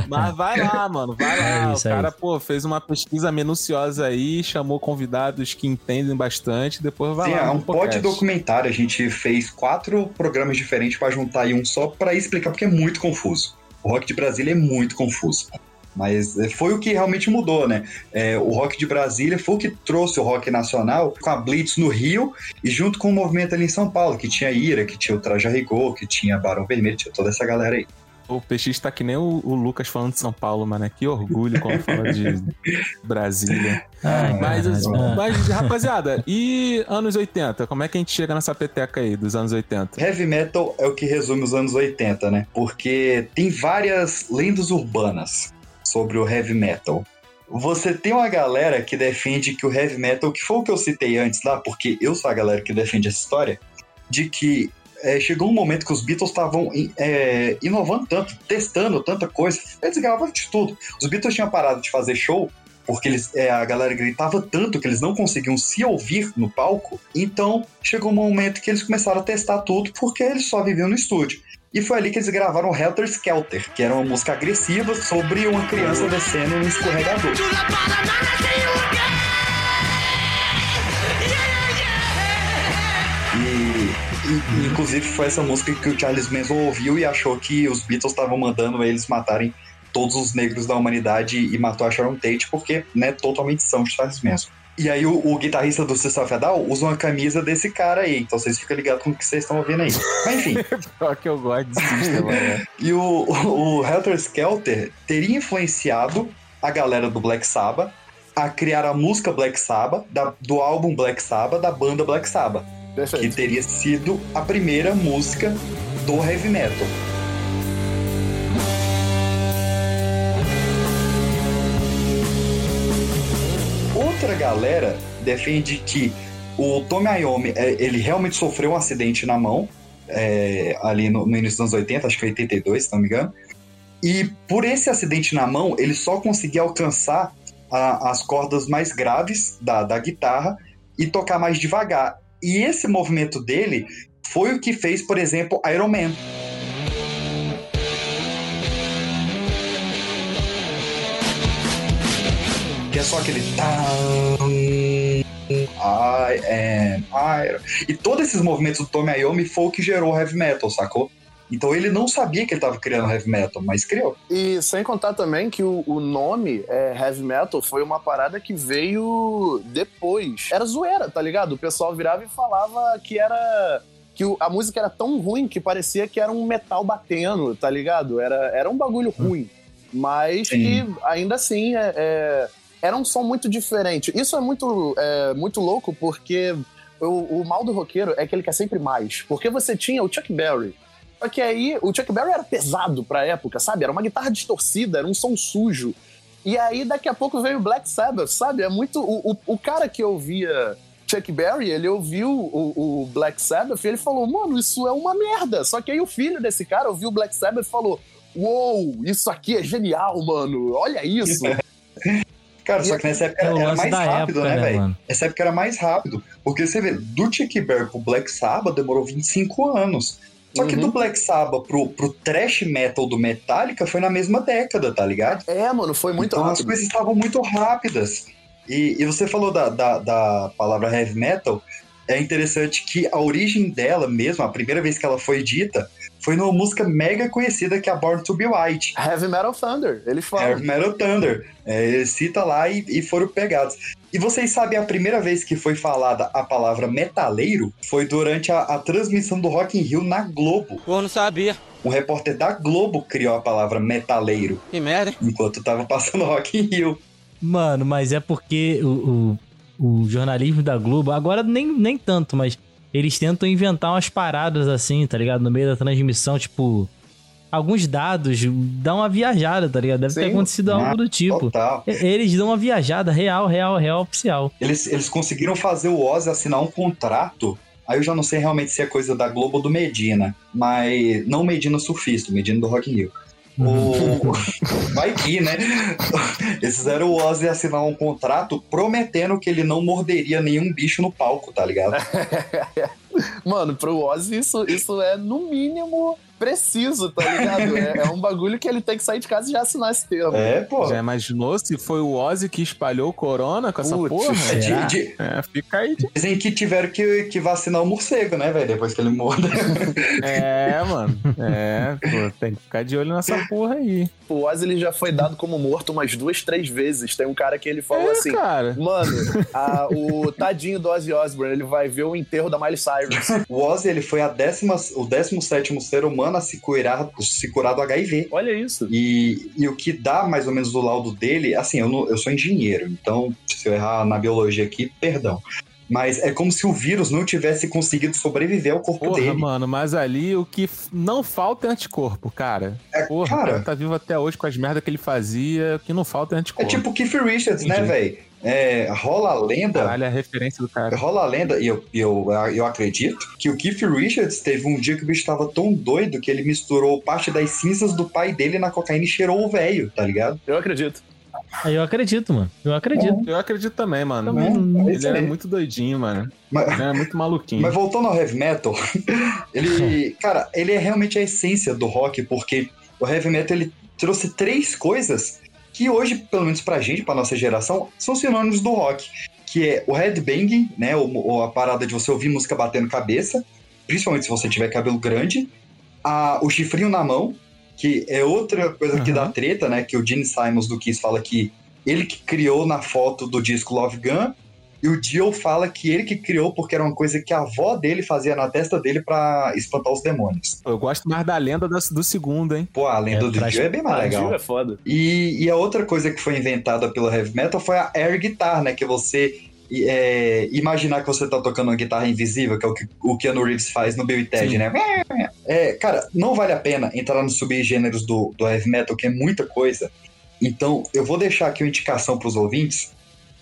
Mas vai lá, mano, vai lá. É isso, o é cara, pô, fez uma pesquisa minuciosa aí, chamou convidados que entendem bastante, depois vai Sim, lá. é no um pote documentário. A gente fez quatro programas diferentes pra juntar em um só pra explicar, porque é muito confuso. O rock de Brasília é muito confuso. Mas é, foi o que realmente mudou, né? É, o rock de Brasília foi o que trouxe o rock nacional com a Blitz no Rio e junto com o movimento ali em São Paulo, que tinha Ira, que tinha o Traje a Rigor, que tinha Barão Vermelho, tinha toda essa galera aí. O PX tá que nem o, o Lucas falando de São Paulo, mano. Que orgulho quando fala de Brasília. Ai, Mas, caralho. mas, rapaziada, e anos 80? Como é que a gente chega nessa peteca aí dos anos 80? Heavy metal é o que resume os anos 80, né? Porque tem várias lendas urbanas sobre o heavy metal. Você tem uma galera que defende que o heavy metal, que foi o que eu citei antes lá, porque eu sou a galera que defende essa história, de que é, chegou um momento que os Beatles estavam é, inovando tanto, testando tanta coisa, eles gravavam de tudo. Os Beatles tinham parado de fazer show porque eles, é, a galera gritava tanto que eles não conseguiam se ouvir no palco. Então chegou um momento que eles começaram a testar tudo porque eles só viviam no estúdio. E foi ali que eles gravaram Helter Skelter, que era uma música agressiva sobre uma criança descendo num escorregador. E, inclusive foi essa música que o Charles Manson ouviu e achou que os Beatles estavam mandando eles matarem todos os negros da humanidade e matou a Sharon Tate porque, né, totalmente são Charles Manson. E aí o, o guitarrista do System of a Down usa uma camisa desse cara aí, então vocês ficam ligados com o que vocês estão ouvindo aí. Mas enfim. Só que eu gosto de System, mano. E o, o, o Helter Skelter teria influenciado a galera do Black Sabbath a criar a música Black Sabbath, da- do álbum Black Sabbath, da banda Black Sabbath. Que teria sido a primeira música do heavy metal. Galera defende que o Tommy Iommi, é, ele realmente sofreu um acidente na mão, é, ali no, no início dos anos 80, acho que foi 82, se não me engano. E por esse acidente na mão, ele só conseguia alcançar a- as cordas mais graves da, da guitarra e tocar mais devagar. E esse movimento dele foi o que fez, por exemplo, Iron Man. Que é só aquele. I am Iron. E todos esses movimentos do Tommy Iommi foi o que gerou o heavy metal, sacou? Então ele não sabia que ele estava criando heavy metal, mas criou. E sem contar também que o, o nome é, heavy metal foi uma parada que veio depois. Era zoeira, tá ligado? O pessoal virava e falava que era. que a música era tão ruim que parecia que era um metal batendo, tá ligado? Era, era um bagulho ruim. Mas que ainda assim é, é- era um som muito diferente. Isso é muito, é, muito louco porque o, o mal do roqueiro é que ele quer sempre mais. Porque você tinha o Chuck Berry. Só que aí o Chuck Berry era pesado pra época, sabe? Era uma guitarra distorcida, era um som sujo. E aí daqui a pouco veio o Black Sabbath, sabe? É muito. O, o, o cara que ouvia Chuck Berry, ele ouviu o, o Black Sabbath e ele falou: Mano, isso é uma merda. Só que aí o filho desse cara ouviu o Black Sabbath e falou: Uou, isso aqui é genial, mano. Olha isso. Cara, só que nessa época É era, era mais rápido, época, né, né, velho? mano? Essa época era mais rápido. Porque você vê, do Chuck Berry pro Black Sabbath demorou 25 anos. Só que Uhum. do Black Sabbath pro, pro thrash metal do Metallica foi na mesma década, tá ligado? É, mano, foi muito então as rápido. coisas estavam muito rápidas. E, e você falou da, da, da palavra heavy metal. É interessante que a origem dela mesmo, a primeira vez que ela foi dita, foi numa música mega conhecida que é a Born to Be White. Heavy Metal Thunder, ele fala. Heavy Metal Thunder. É, ele cita lá e, e foram pegados. E vocês sabem, a primeira vez que foi falada a palavra metaleiro foi durante a, a transmissão do Rock in Rio na Globo. Pô, não sabia. Um repórter da Globo criou a palavra metaleiro. Que merda, hein? Enquanto tava passando Rock in Rio. Mano, mas é porque o, o, o jornalismo da Globo, agora nem, nem tanto, mas eles tentam inventar umas paradas assim, tá ligado? No meio da transmissão, tipo. Alguns dados dão uma viajada, tá ligado? Deve ter Sim. acontecido algo Ah, do tipo. total. Eles dão uma viajada real, real, real oficial. Eles, eles conseguiram fazer o Ozzy assinar um contrato. Aí eu já não sei realmente se é coisa da Globo ou do Medina. Mas. Não o Medina surfista, o Medina do Rock in Rio. O... Vai que, né? Eles fizeram o Ozzy assinar um contrato prometendo que ele não morderia nenhum bicho no palco, tá ligado? Mano, pro Ozzy isso, isso é, no mínimo, preciso, tá ligado? É, é um bagulho que ele tem que sair de casa e já assinar esse termo. É, pô. Já imaginou se foi o Ozzy que espalhou o corona com essa Putz, porra? É, de- de- É, fica aí. de- Dizem que tiveram que, que vacinar o morcego, né, velho? Depois que ele morda. É, mano. É, pô, tem que ficar de olho nessa porra aí. O Ozzy ele já foi dado como morto umas duas, três vezes. Tem um cara que ele falou É, assim: cara. Mano, a- o tadinho do Ozzy Osbourne, ele vai ver o enterro da Miley Cyrus. O Ozzy, ele foi a décima, o 17 ser humano a se curar, se curar do HIV. Olha isso. E, e o que dá mais ou menos do laudo dele, assim, eu, não- eu sou engenheiro, então se eu errar na biologia aqui, perdão. Mas é como se o vírus não tivesse conseguido sobreviver ao corpo Porra, dele. mano, mas ali o que não falta é anticorpo, cara. É, Porra, cara- o cara tá vivo até hoje com as merdas que ele fazia, o que não falta é É anticorpo. tipo o Keith Richards, né, Entendi. velho? É, rola a lenda. Caralho, é a referência do cara. Rola a lenda, e eu, eu, eu acredito, que o Keith Richards teve um dia que o bicho tava tão doido que ele misturou parte das cinzas do pai dele na cocaína e cheirou o velho, tá ligado? Eu acredito. Aí eu acredito, mano. Eu acredito. Eu acredito também, mano. Também Ele era aí. muito doidinho, mano. Mas- Ele era muito maluquinho. Mas voltando ao heavy metal, ele, cara, ele é realmente a essência do rock, porque o heavy metal ele trouxe três coisas que hoje, pelo menos pra gente, pra nossa geração, são sinônimos do rock, que é o headbanging, né, ou, ou a parada de você ouvir música batendo cabeça, principalmente se você tiver cabelo grande, a, o chifrinho na mão, que é outra coisa que dá treta, né, que o Gene Simons do Kiss fala que ele que criou na foto do disco Love Gun, e o Dio fala que ele que criou porque era uma coisa que a avó dele fazia na testa dele pra espantar os demônios. Eu gosto mais da lenda do, do segundo, hein? Pô, a lenda É, do Dio é bem mais legal. Dio é foda. E, e a outra coisa que foi inventada pelo heavy metal foi a air guitar, né? Que você é, imaginar que você tá tocando uma guitarra invisível, que é o que o Keanu Reeves faz no Bill e Ted, Sim. né? É, cara, não vale a pena entrar nos subgêneros do, do heavy metal, que é muita coisa. Então, eu vou deixar aqui uma indicação pros ouvintes.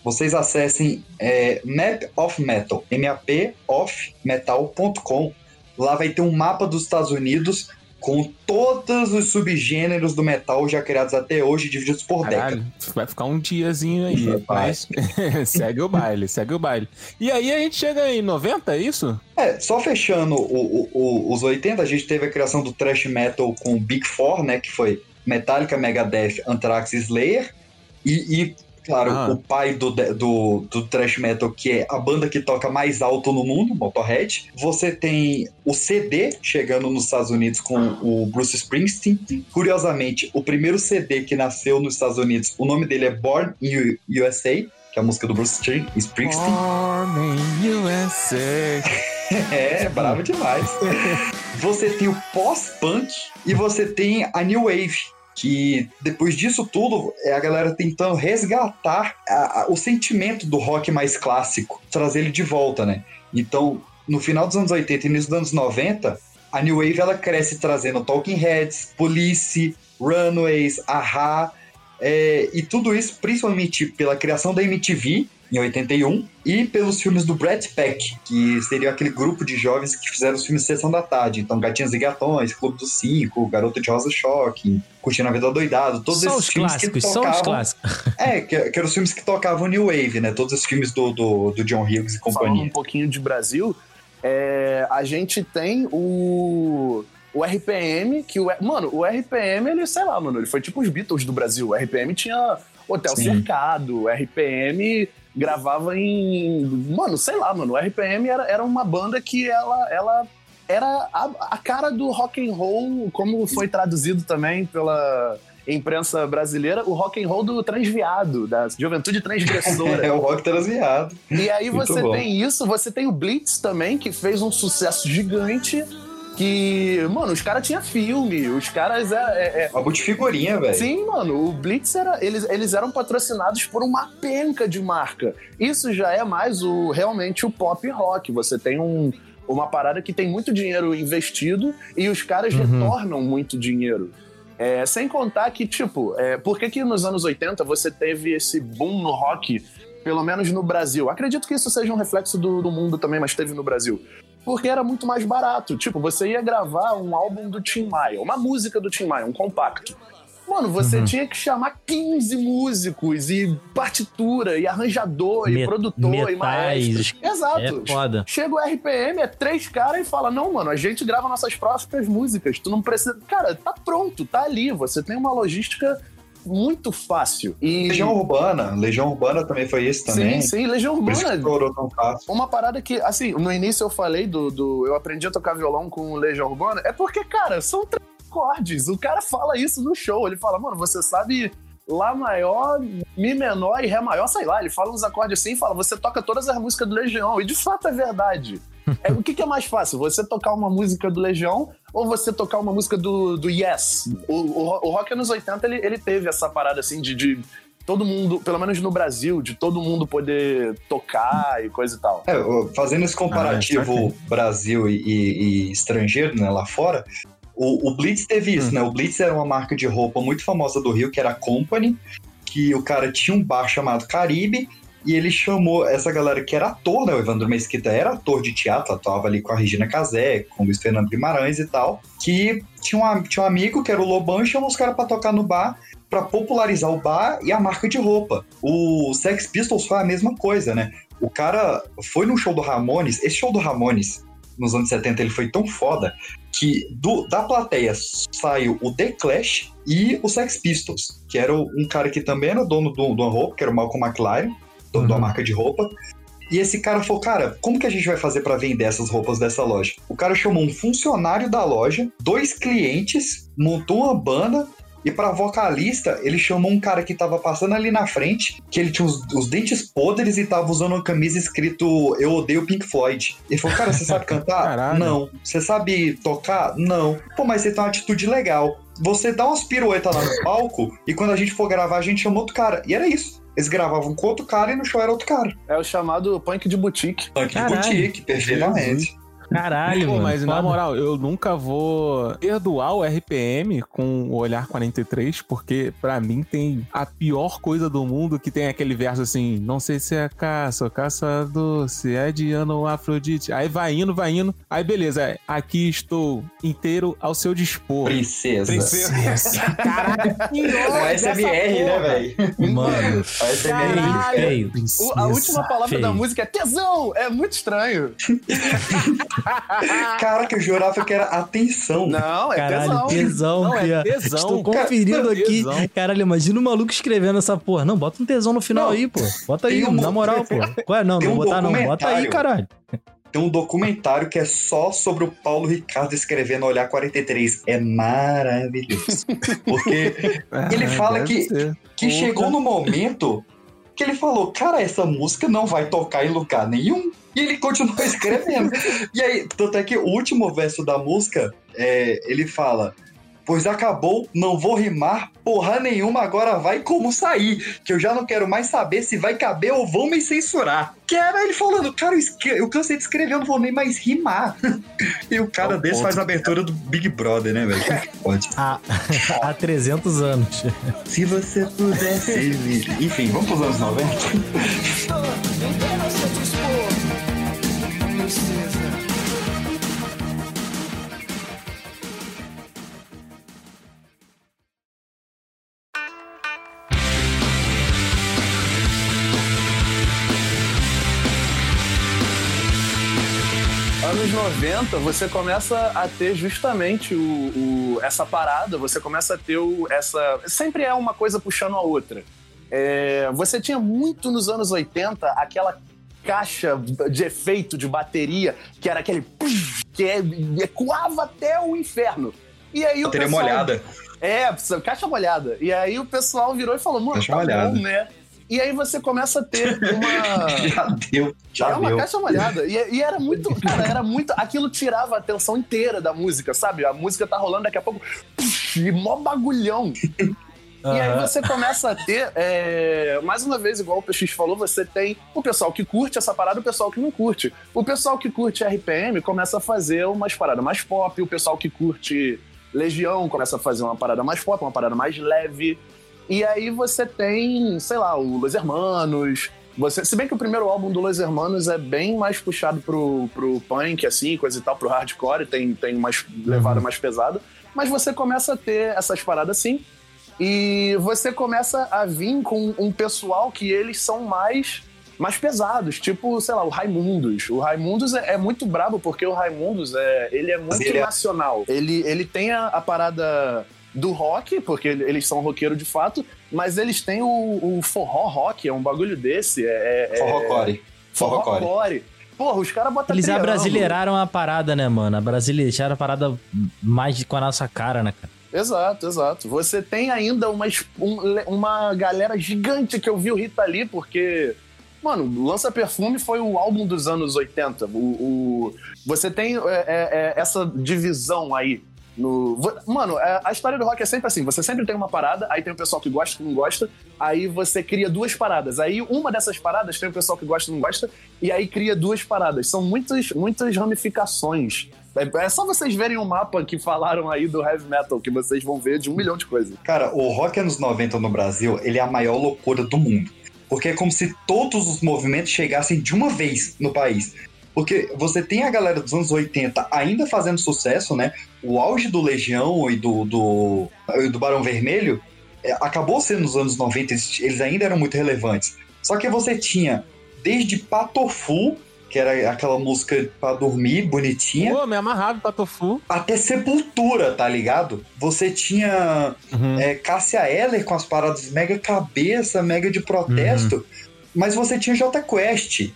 Vocês acessem é, Map of Metal, mapofmetal.com. Lá vai ter um mapa dos Estados Unidos com todos os subgêneros do metal já criados até hoje, divididos por década. Caralho, vai ficar um diazinho aí. Vai. Mas segue o baile, segue o baile. E aí a gente chega em 90, é isso? É, só fechando o- o- o- os 80, a gente teve a criação do thrash metal com o Big Four, né? Que foi Metallica, Megadeth, Anthrax e Slayer. E, e, claro, Ah. o pai do, do, do thrash metal, que é a banda que toca mais alto no mundo, Motorhead. Você tem o CD chegando nos Estados Unidos com o Bruce Springsteen. Curiosamente, o primeiro CD que nasceu nos Estados Unidos, o nome dele é Born in USA, que é a música do Bruce Spring- Springsteen. Born in USA. É, bravo demais. Você tem o pós-punk e você tem a New Wave. Que depois disso tudo é a galera tentando resgatar a- a- o sentimento do rock mais clássico, trazer ele de volta, né? Então, no final dos anos 80 e início dos anos 90, a New Wave ela cresce trazendo Talking Heads, Police, Runaways, Aha, é, e tudo isso principalmente pela criação da MTV em 81 e pelos filmes do Brad Pack, que seria aquele grupo de jovens que fizeram os filmes Sessão da Tarde. Então, Gatinhas e Gatões, Clube dos Cinco, Garota de Rosa Choque, Curtindo a Vida Doidado, todos Só esses os filmes clássicos, que só tocavam... os clássicos. É, que, que eram os filmes que tocavam New Wave, né? Todos os filmes do, do, do John Hughes e Falando companhia. um pouquinho de Brasil, é, a gente tem o, o RPM, que o. Mano, o RPM, ele, sei lá, mano, ele foi tipo os Beatles do Brasil. O RPM tinha Hotel Sim. Cercado, o RPM gravava em. Mano, sei lá, mano. O RPM era, era uma banda que ela. ela era a, a cara do rock and roll, como foi traduzido também pela imprensa brasileira, o rock and roll do transviado, da juventude transgressora. É o rock transviado. E aí Muito você bom. tem isso, você tem o Blitz também, que fez um sucesso gigante. Que, mano, os caras tinham filme, os caras. É, é, é- Álbum de figurinha, velho. Sim, mano, o Blitz era. Eles, eles eram patrocinados por uma penca de marca. Isso já é mais o realmente o pop rock. Você tem um, uma parada que tem muito dinheiro investido e os caras retornam muito dinheiro. É, sem contar que, tipo, é, por que, que nos anos 80 você teve esse boom no rock, pelo menos no Brasil? Acredito que isso seja um reflexo do, do mundo também, mas teve no Brasil. Porque era muito mais barato. Tipo, você ia gravar um álbum do Tim Maia, uma música do Tim Maia, um compacto. Mano, você Uhum. tinha que chamar 15 músicos e partitura, e arranjador, e Me- produtor, e metais. maestro. Exato. É foda. Chega o RPM, é três caras e fala: Não, mano, a gente grava nossas próprias músicas. Tu não precisa. Cara, tá pronto, tá ali. Você tem uma logística muito fácil. E... Legião Urbana. Legião Urbana também foi isso também. Sim, sim, Legião Por Urbana. estourou tão fácil. Uma parada que, assim, no início eu falei do, do. Eu aprendi a tocar violão com Legião Urbana. É porque, cara, são três acordes. O cara fala isso no show. Ele fala, mano, você sabe. Lá maior, Mi menor e Ré maior, sei lá. Ele fala uns acordes assim e fala: você toca todas as músicas do Legião. E de fato é verdade. É, o que, que é mais fácil? Você tocar uma música do Legião ou você tocar uma música do, do Yes? O, o, o rock anos 80 ele, ele teve essa parada assim de, de todo mundo, pelo menos no Brasil, de todo mundo poder tocar e coisa e tal. É, fazendo esse Ah, comparativo Brasil e, e- e estrangeiro, né, lá fora, o, o Blitz teve isso, Hum. né? O Blitz era uma marca de roupa muito famosa do Rio, que era a Company, que o cara tinha um bar chamado Caribe, e ele chamou essa galera que era ator, né? O Evandro Mesquita era ator de teatro, atuava ali com a Regina Casé, com o Luiz Fernando Guimarães e tal, que tinha um, tinha um amigo que era o Lobão e chamou os caras pra tocar no bar, pra popularizar o bar e a marca de roupa. O Sex Pistols foi a mesma coisa, né? O cara foi no show do Ramones, esse show do Ramones, nos anos 70, ele foi tão foda que do- da plateia saiu o The Clash e o Sex Pistols, que era um cara que também era dono do, do roupa, que era o Malcolm McLaren, dono de uma marca de roupa. E esse cara falou, cara, como que a gente vai fazer pra vender essas roupas dessa loja? O cara chamou um funcionário da loja, dois clientes, montou uma banda e pra vocalista, ele chamou um cara que tava passando ali na frente, que ele tinha os, os dentes podres e tava usando uma camisa escrito Eu odeio Pink Floyd. Ele falou, cara, você sabe cantar? Caralho. Não. Você sabe tocar? Não. Pô, mas você tem uma atitude legal. Você dá umas piruetas lá no palco e quando a gente for gravar, a gente chama outro cara. E era isso. Eles gravavam com outro cara e no show era outro cara. É o chamado punk de boutique. Punk de boutique, perfeitamente. Caralho, Pô, mano. mas na foda. moral, eu nunca vou perdoar o RPM com o Olhar 43, porque pra mim tem a pior coisa do mundo que tem aquele verso assim: não sei se é caça ou caçador, se é Diana ou Afrodite. Aí vai indo, vai indo. Aí beleza, aqui estou inteiro ao seu dispor. Princesa. Caralho, que Com ódio SMR, né, velho? Mano, A SMR. feio. O- a última palavra feio. da música é tesão! É muito estranho. Caraca, eu jurava que era atenção. Não, é Caralho, tesão. tesão, Não, é tesão. Estou Cara, conferindo não, aqui. tesão. Caralho, imagina o maluco escrevendo essa porra. Não, bota um tesão no final Não, aí, pô. Bota aí, um- na moral, pô. Ué, não, tem não um vou botar não. Bota aí, caralho. Tem um documentário que é só sobre o Paulo Ricardo escrevendo Olhar 43. É maravilhoso. Porque Ele fala que- ser. que chegou no momento que ele falou, cara, essa música não vai tocar em lugar nenhum. E ele continuou escrevendo. e aí, tanto é que o último verso da música, é, ele fala... Pois acabou, não vou rimar porra nenhuma, agora vai como sair. Que eu já não quero mais saber se vai caber ou vão me censurar. Que era ele falando, cara, eu, eu cansei de escrever, eu não vou nem mais rimar. e o cara É um desse ponto. faz a abertura do Big Brother, né, velho? Como que Pode. Há, há 300 anos. Se você pudesse. Enfim, vamos pros anos 90. Anos 90, você começa a ter justamente o, o- essa parada, você começa a ter o, essa. Sempre é uma coisa puxando a outra. É, você tinha muito nos anos 80 aquela caixa de efeito de bateria que era aquele. que é- ecoava até o inferno. E aí o Bateria pessoal- molhada. é, caixa molhada. E aí o pessoal virou e falou, mano, Caixa tá molhada. bom, né? E aí você começa a ter uma. Já deu, já é uma deu. caixa molhada. E, e era muito. Cara, era muito. Aquilo tirava a atenção inteira da música, sabe? A música tá rolando daqui a pouco. E mó bagulhão. E aí você começa a ter, é, mais uma vez, igual o PX falou, você tem o pessoal que curte essa parada e o pessoal que não curte. O pessoal que curte RPM começa a fazer umas paradas mais pop, o pessoal que curte Legião começa a fazer uma parada mais pop, uma parada mais leve. E aí você tem, sei lá, o Los Hermanos. Você, se bem que o primeiro álbum do Los Hermanos é bem mais puxado pro, pro punk, assim, coisa e tal, pro hardcore, tem, tem mais levada mais pesada. Mas você começa a ter essas paradas assim. E você começa a vir com um pessoal que eles são mais mais pesados, tipo, sei lá, o Raimundos. O Raimundos é, é muito brabo porque o Raimundos é, ele é muito ele é- nacional. Ele, ele tem a, a parada do rock, porque ele- eles são roqueiro de fato, mas eles têm o, o forró rock, é um bagulho desse. É, é, Forrocore. Forró Forrocore. core. Porra, os caras botam Eles triângulo. abrasileiraram a parada, né, mano? Abrasileiraram a parada mais com a nossa cara, né, cara? Exato, exato. Você tem ainda uma, um- uma galera gigante que eu vi o Rita Lee, porque. Mano, Lança Perfume foi o álbum dos anos 80. O, o- você tem é, é, é, essa divisão aí no. Mano, é- a história do rock é sempre assim: você sempre tem uma parada, aí tem o pessoal que gosta que não gosta, aí você cria duas paradas. Aí uma dessas paradas tem o pessoal que gosta e não gosta, e aí cria duas paradas. São muitas, muitas ramificações. É, é só vocês verem o mapa que falaram aí do heavy metal, que vocês vão ver de um milhão de coisas. Cara, o rock anos 90 no Brasil, ele é a maior loucura do mundo. Porque é como se todos os movimentos chegassem de uma vez no país. Porque você tem a galera dos anos 80 ainda fazendo sucesso, né? O auge do Legião e do, do, do Barão Vermelho é, acabou sendo nos anos 90, eles, eles ainda eram muito relevantes. Só que você tinha desde Patofu, que era aquela música pra dormir, bonitinha, Pô, me amarrava pra tofu. até Sepultura, tá ligado? Você tinha Uhum. é, Cássia Eller com as paradas mega cabeça, mega de protesto, mas você tinha J Quest.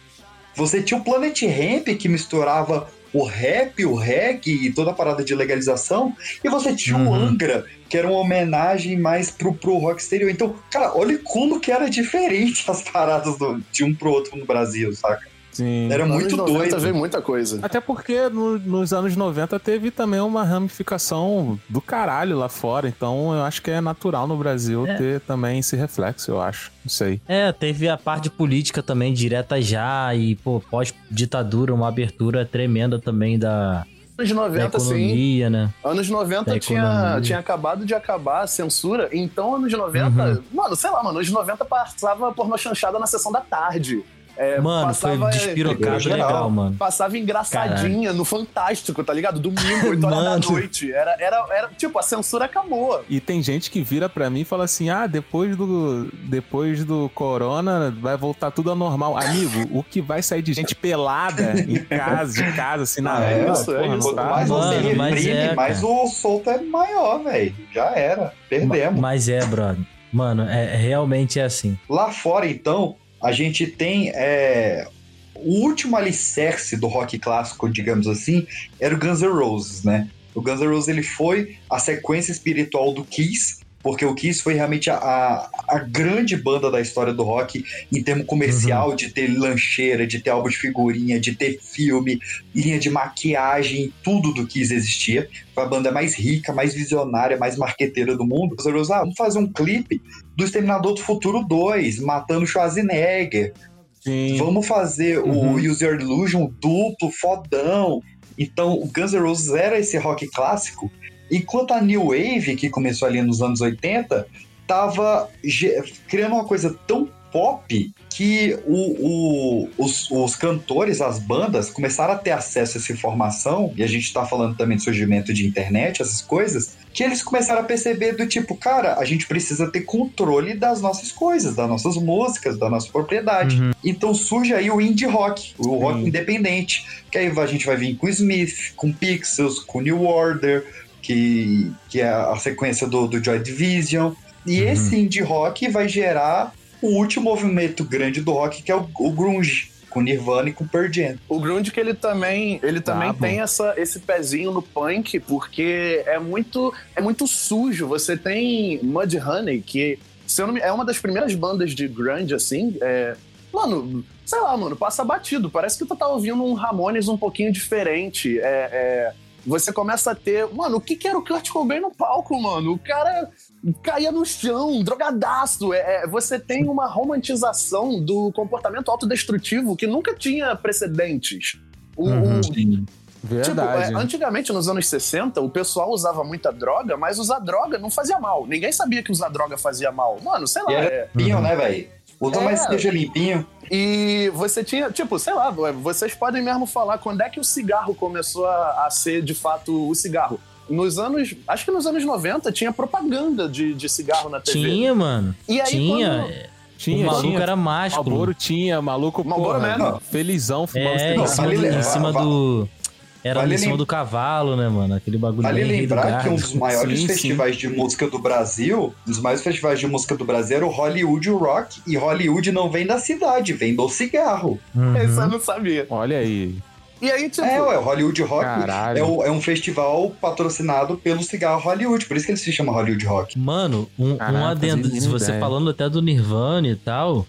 Você tinha o Planet Ramp que misturava o rap, o reggae e toda a parada de legalização, e você tinha o Angra, que era uma homenagem mais pro, pro rock exterior. Então, cara, olha como que era diferente as paradas do- de um pro outro no Brasil, saca? Sim. Era muito anos 90 doido. veio muita coisa. Até porque no- nos anos 90 teve também uma ramificação do caralho lá fora. Então eu acho que é natural no Brasil É. ter também esse reflexo, eu acho. Não sei. É, teve a parte política também, direta já, e, pô, pós-ditadura, uma abertura tremenda também da, Anos da 90, sim. economia, né? Anos 90 Da tinha, tinha acabado de acabar a censura, então anos 90, Uhum. mano, sei lá, mano, anos 90 passava pornô chanchada na sessão da tarde. É, Mano, foi passava, despirocado geral. legal, mano. Passava engraçadinha no Fantástico, tá ligado? Domingo, 8 horas da noite. Era, era, era, tipo, a censura acabou. E tem gente que vira pra mim e fala assim: ah, depois do, depois do corona vai voltar tudo ao normal. Amigo, o que vai sair de gente pelada em casa, de casa, assim, na Ah, é, rua, isso, é porra, isso. não Quanto tá? mais você Mano, mas reprime, é, mais o solto é maior, velho. Já era. Perdemos. Mas é, brother. Mano, é, é- realmente é assim. Lá fora, então, a gente tem é, o último alicerce do rock clássico, digamos assim, era o Guns N' Roses, né? O Guns N' Roses ele foi a sequência espiritual do Kiss, porque o Kiss foi realmente a, a, a grande banda da história do rock em termo comercial, de ter lancheira, de ter álbum de figurinha, de ter filme, linha de maquiagem, tudo do Kiss existia. Foi a banda mais rica, mais visionária, mais marqueteira do mundo. Os Roses, ah, vamos fazer um clipe do Exterminador do Futuro 2, matando Schwarzenegger. Sim. Vamos fazer Uhum. o Use Your Illusion duplo, fodão. Então, o Guns N' Roses era esse rock clássico, enquanto a New Wave, que começou ali nos anos 80, tava criando uma coisa tão pop que o- o- os, os cantores, as bandas, começaram a ter acesso a essa informação, e a gente tá falando também de surgimento de internet, essas coisas, que eles começaram a perceber do tipo, cara, a gente precisa ter controle das nossas coisas, das nossas músicas, da nossa propriedade. Então surge aí o indie rock, o rock independente, que aí a gente vai vir com Smith, com Pixels, com New Order, que, que é a sequência do, do Joy Division. E esse indie rock vai gerar o último movimento grande do rock, que é o, o grunge, com Nirvana e com Pearl Jam. O grunge que ele também, ele também bom. tem essa, esse pezinho no punk, porque é muito, é muito sujo. Você tem Mudhoney, que se eu não me- é uma das primeiras bandas de grunge, assim, é, mano, sei lá, mano, passa batido. Parece que tu tá ouvindo um Ramones um pouquinho diferente. É, é, você começa a ter. Mano, o que, que era o Kurt Cobain no palco, mano? O cara caía no chão, drogadaço. É, é, você tem uma romantização do comportamento autodestrutivo que nunca tinha precedentes. O, Uhum. o- Sim. Tipo, Verdade. é, antigamente, nos anos 60, o pessoal usava muita droga, mas usar droga não fazia mal. Ninguém sabia que usar droga fazia mal. Mano, sei lá. E era é- né, velho? Usa É. mais esteja limpinho. E você tinha, tipo, sei lá, vocês podem mesmo falar quando é que o cigarro começou a, a ser de fato o cigarro. Nos anos. Acho que nos anos 90 tinha propaganda de, de cigarro na TV. Tinha, mano. E aí, tinha. quando- Tinha, o maluco tinha. era másculo. Malboro tinha, maluco, Marlboro porra, Man. felizão, fumando É, em cima, do, em cima do. Era vale em cima lem- do cavalo, né, mano? Aquele bagulho Vale lembrar que um dos maiores Sim, festivais de música do Brasil, um dos maiores festivais de música do Brasil era o Hollywood Rock, e Hollywood não vem da cidade, vem do cigarro. Uhum. Esse eu não sabia. Olha aí. E aí, tipo. É, ué, o Hollywood Rock Caralho. é, o- é um festival patrocinado pelo cigarro Hollywood, por isso que ele se chama Hollywood Rock. Mano, um, Caraca, um adendo. Se você ideia. falando até do Nirvana e tal,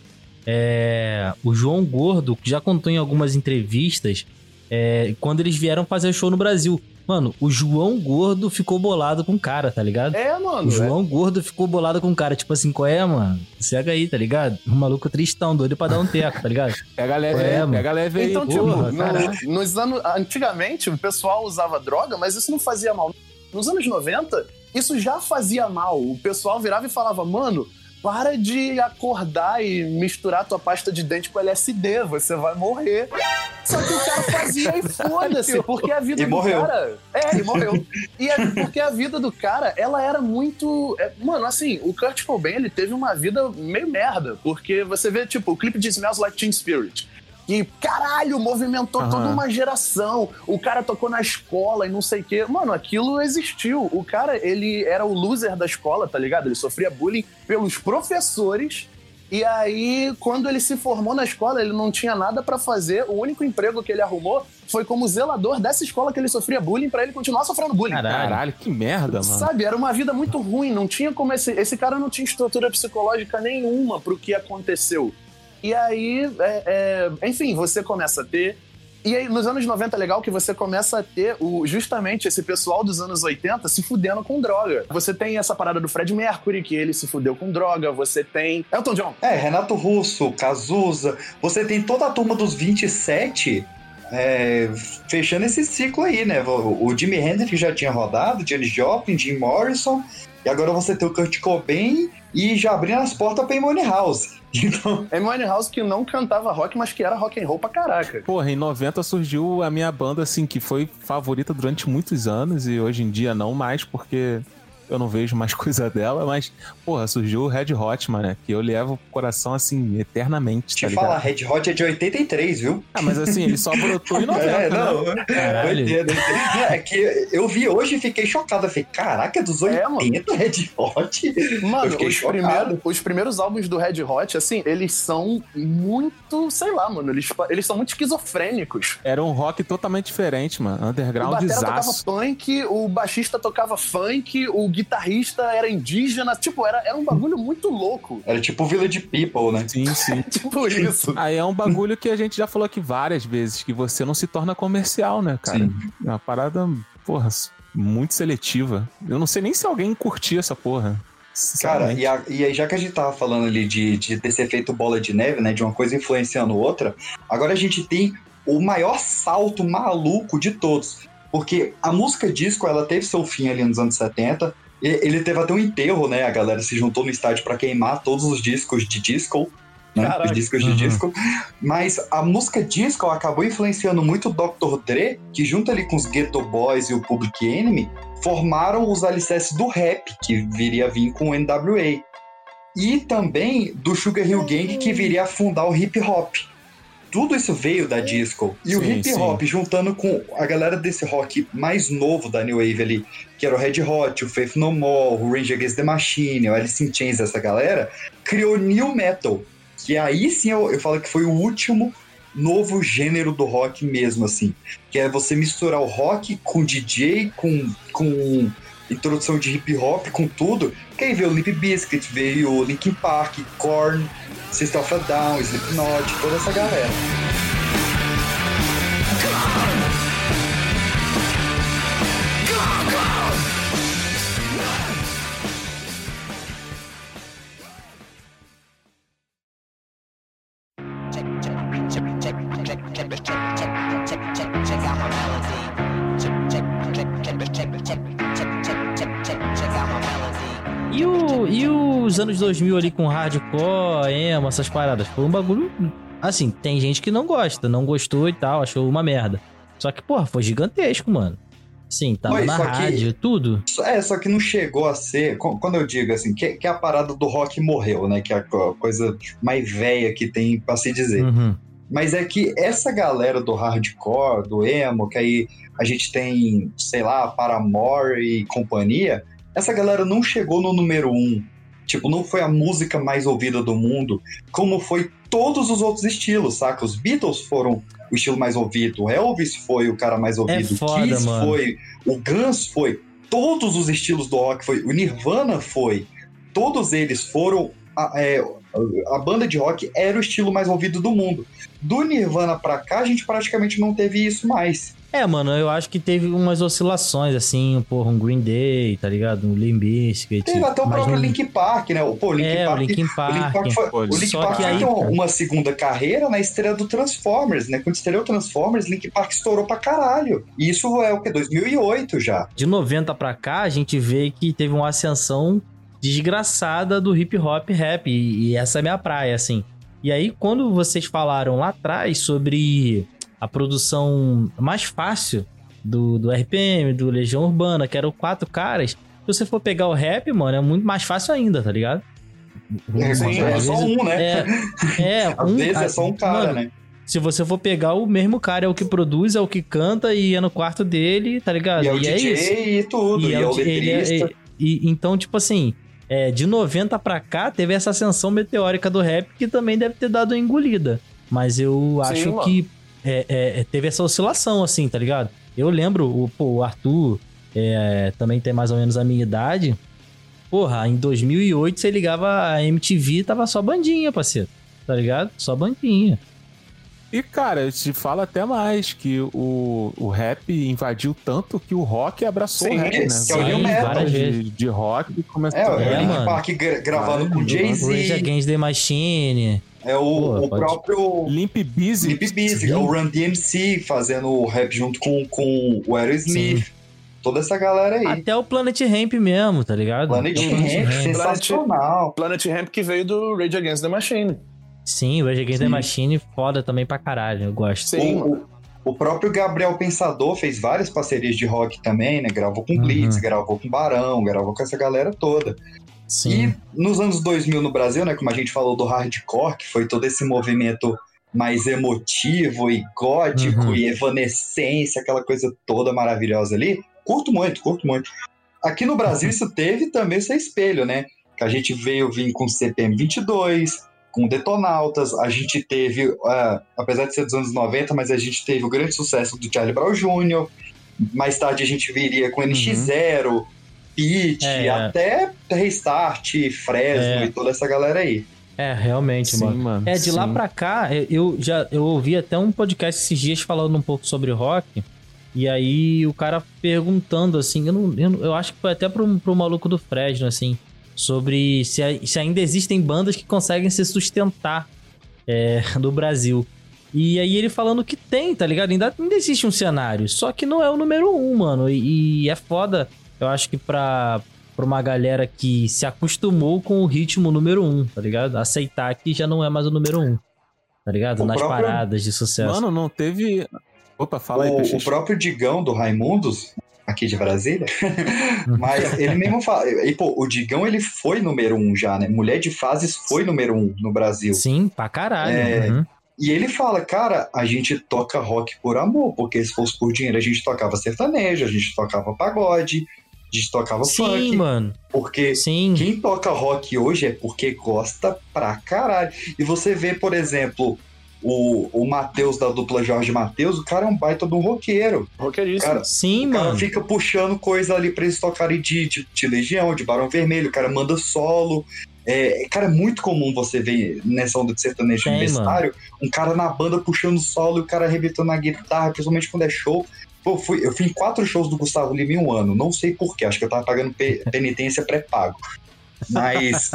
é, o João Gordo que já contou em algumas entrevistas é, quando eles vieram fazer show no Brasil. Mano, o João Gordo ficou bolado com o cara, tá ligado? É, mano. O João Gordo ficou bolado com o cara. Tipo assim, qual é, mano? Cega aí, tá ligado? O maluco tristão, doido pra dar um teco, tá ligado? Pega leve, é, aí, mano? pega leve aí. Então, porra, tipo, caralho. no- nos anos. Antigamente, o pessoal usava droga, mas isso não fazia mal. Nos anos 90, isso já fazia mal. O pessoal virava e falava, mano. Para de acordar e misturar tua pasta de dente com LSD, você vai morrer. Só que o cara fazia e foda-se, porque a vida E do morreu. cara. É, e morreu. E é porque a vida do cara, ela era muito. é, mano, assim, o Kurt Cobain, ele teve uma vida meio merda. Porque você vê, tipo, o clipe de Smells Like Teen Spirit. Que, caralho, movimentou Aham. toda uma geração. O cara tocou na escola e não sei o quê. Mano, aquilo existiu. O cara, ele era o loser da escola, tá ligado? Ele sofria bullying pelos professores. E aí, quando ele se formou na escola, ele não tinha nada pra fazer. O único emprego que ele arrumou foi como zelador dessa escola que ele sofria bullying pra ele continuar sofrendo bullying. Caralho. Caralho, que merda, mano. Sabe, era uma vida muito ruim, não tinha como esse. Esse cara não tinha estrutura psicológica nenhuma pro que aconteceu. E aí, é, é, enfim, você começa a ter. E aí, nos anos 90 é legal que você começa a ter o, justamente esse pessoal dos anos 80 se fudendo com droga. Você tem essa parada do Fred Mercury, que ele se fudeu com droga. Você tem. Elton John. É, Renato Russo, Cazuza. Você tem toda a turma dos 27 é, fechando esse ciclo aí, né? O, o Jimi Hendrix já tinha rodado, Janis Joplin, Jim Morrison. E agora você tem o Kurt Cobain e já abrindo as portas pra Money House. Então, Amy House que não cantava rock, mas que era rock and roll pra caraca. Porra, em 90 surgiu a minha banda, assim, que foi favorita durante muitos anos e hoje em dia não mais, porque eu não vejo mais coisa dela, mas, porra, surgiu o Red Hot, mano, que eu levo pro coração, assim, eternamente, te tá falar, Red Hot é de 83, viu? Ah, mas assim, ele só brotou em 90, É, né? não, Caralho. entendo. É que eu vi hoje e fiquei chocado. Eu falei, caraca, é dos É, 80 Red Hot? Mano, os, chocado. primeiros, os primeiros álbuns do Red Hot, assim, eles são muito, sei lá, mano, eles, eles são muito esquizofrênicos. Era um rock totalmente diferente, mano. O Underground batera tocava punk, o baixista tocava funk, o guitarrista era indígena, tipo, era, era um bagulho muito louco. Era tipo Village People, né? Sim, sim. Tipo isso. Aí é um bagulho que a gente já falou aqui várias vezes, que você não se torna comercial, né, cara? Sim. É uma parada, porra, muito seletiva. Eu não sei nem se alguém curtia essa porra. Cara, e, a- e aí já que a gente tava falando ali de, de ter esse efeito bola de neve, né? De uma coisa influenciando outra, agora a gente tem o maior salto maluco de todos. Porque a música disco, ela teve seu fim ali nos anos 70. E- Ele teve até um enterro, né? A galera se juntou no estádio pra queimar todos os discos de disco. Né? Os discos de Uhum. disco. Mas a música disco acabou influenciando muito o Dr. Dre, que junto ali com os Ghetto Boys e o Public Enemy, formaram os alicerces do rap, que viria a vir com o NWA. E também do Sugar Hill Gang, que viria a fundar o hip hop. Tudo isso veio da disco. E o Sim, hip sim. hop, juntando com a galera desse rock mais novo da New Wave ali, que era o Red Hot, o Faith No More, o Rage Against the Machine, o Alice in Chains, essa galera, criou New Metal. Que aí sim eu, eu falo que foi o último novo gênero do rock mesmo, assim. Que é você misturar o rock com DJ, com, com introdução de hip hop, com tudo. Que aí veio o Limp Bizkit, veio o Linkin Park, Korn, System of a Down, Slipknot, toda essa galera. E os anos 2000 ali com hardcore, emo, essas paradas? Foi um bagulho. Assim, tem gente que não gosta, não gostou e tal, achou uma merda. Só que, porra, foi gigantesco, mano. Sim, tava Mas na só que- rádio, tudo. É, só que não chegou a ser. Quando eu digo assim, que, que a parada do rock morreu, né? Que é a co- coisa mais velha que tem pra se dizer. Uhum. Mas é que essa galera do hardcore, do emo, que aí a gente tem, sei lá, Paramore e companhia, essa galera não chegou no número um. Tipo, não foi a música mais ouvida do mundo, como foi todos os outros estilos, saca? Os Beatles foram o estilo mais ouvido, o Elvis foi o cara mais ouvido, o foda, Kiss mano. foi, o Guns foi, todos os estilos do rock foi, o Nirvana foi, todos eles foram é, A banda de rock era o estilo mais ouvido do mundo. Do Nirvana pra cá, a gente praticamente não teve isso mais. É, mano, eu acho que teve umas oscilações, assim, porra, um Green Day, tá ligado? Um Limp Bizkit. Teve até o próprio não- Linkin Park, né? O- Pô, o Linkin É, o Park, o Linkin Park Park. foi, Pô, o Linkin só Park que aí, tem uma- cara- uma segunda carreira na estreia do Transformers, né? Quando estreou Transformers, Linkin Park estourou pra caralho. E isso é o que? 2008 já. De 90 pra cá, a gente vê que teve uma ascensão desgraçada do hip hop rap. E, e essa é a minha praia, assim. E aí, quando vocês falaram lá atrás sobre a produção mais fácil do, do RPM, do Legião Urbana, que eram quatro caras, se você for pegar o rap, mano, é muito mais fácil ainda, tá ligado? É, Sim, é só um, né? É, é Às vezes é só um cara, mano, né? Se você for pegar o mesmo cara, é o que produz, é o que canta e é no quarto dele, tá ligado? E é o é DJ isso. e tudo, e, é o di- ele letrista. e- então, tipo assim, é, de 90 pra cá, teve essa ascensão meteórica do rap que também deve ter dado uma engolida. Mas eu Sim, acho mano. que é, é, é, teve essa oscilação, assim, tá ligado? Eu lembro, o, pô, o Arthur é, também tem mais ou menos a minha idade. Porra, em 2008 você ligava a MTV tava só bandinha, parceiro. Tá ligado? Só bandinha. E, cara, eu te falo até mais, que o, o rap invadiu tanto que o rock abraçou Sim, o rap, né? que é o new metal. de, de rock começou É, o É, Linkin mano. Park gra- gravando com Rage Jay-Z. Against the Machine. É o, Pô, o pode- próprio Limp Bizkit. Limp Bizkit, é o Run DMC fazendo o rap junto com, com o Aerosmith. Toda essa galera aí. Até o Planet Ramp mesmo, tá ligado? Planet o Ramp, sensacional. Planet Ramp que veio do Rage Against the Machine. Sim, o Against the. Machine, foda também pra caralho, eu gosto. Sim, O, o- o próprio Gabriel Pensador fez várias parcerias de rock também, né? Gravou com Uhum. Blitz, gravou com Barão, gravou com essa galera toda. Sim. E nos anos 2000 no Brasil, né, como a gente falou do hardcore, que foi todo esse movimento mais emotivo e gótico Uhum. e evanescência, aquela coisa toda maravilhosa ali, curto muito, curto muito. Aqui no Brasil isso teve também seu espelho, né? Que a gente veio vir com CPM 22, com Detonautas, a gente teve, ah, apesar de ser dos anos 90, mas a gente teve o grande sucesso do Charlie Brown Jr., mais tarde a gente viria com NX0, Pitch, É. até Restart, Fresno É. e toda essa galera aí. É, realmente, Sim, mano. mano. É, de lá sim. pra cá, eu- já eu ouvi até um podcast esses dias falando um pouco sobre rock. E aí o cara perguntando, assim, eu, não, eu, eu acho que foi até pro, pro maluco do Fresno, assim, sobre se, se ainda existem bandas que conseguem se sustentar é, no Brasil. E aí ele falando que tem, tá ligado? Ainda, ainda existe um cenário, só que não é o número um, mano. E, e é foda, eu acho que pra, pra uma galera que se acostumou com o ritmo número um, tá ligado? Aceitar que já não é mais o número um, tá ligado? O Nas próprio- paradas de sucesso. Mano, não teve. Opa, fala aí, o, Peixe. o próprio Digão do Raimundos, aqui de Brasília, mas ele mesmo fala. E, pô, o Digão ele foi número um já, né? Mulher de Fases foi número um no Brasil. Sim, pra caralho. É, uhum. E ele fala, cara, a gente toca rock por amor, porque se fosse por dinheiro a gente tocava sertanejo, a gente tocava pagode, a gente tocava Sim, funk. mano. Porque Sim. quem toca rock hoje é porque gosta pra caralho. E você vê, por exemplo, o, o Matheus da dupla Jorge Matheus, o cara é um baita de um roqueiro. Rockeríssimo. Cara, Sim, o cara mano. fica puxando coisa ali pra eles tocarem de, de, de Legião, de Barão Vermelho, o cara manda solo. É, cara, é muito comum você ver nessa onda de sertanejo Tem, universitário, um cara na banda puxando solo e o cara arrebentando na guitarra, principalmente quando é show. Pô, eu fui, eu fui em quatro shows do Gustavo Lima em um ano, não sei porquê, acho que eu tava pagando pe- penitência pré-pago. Mas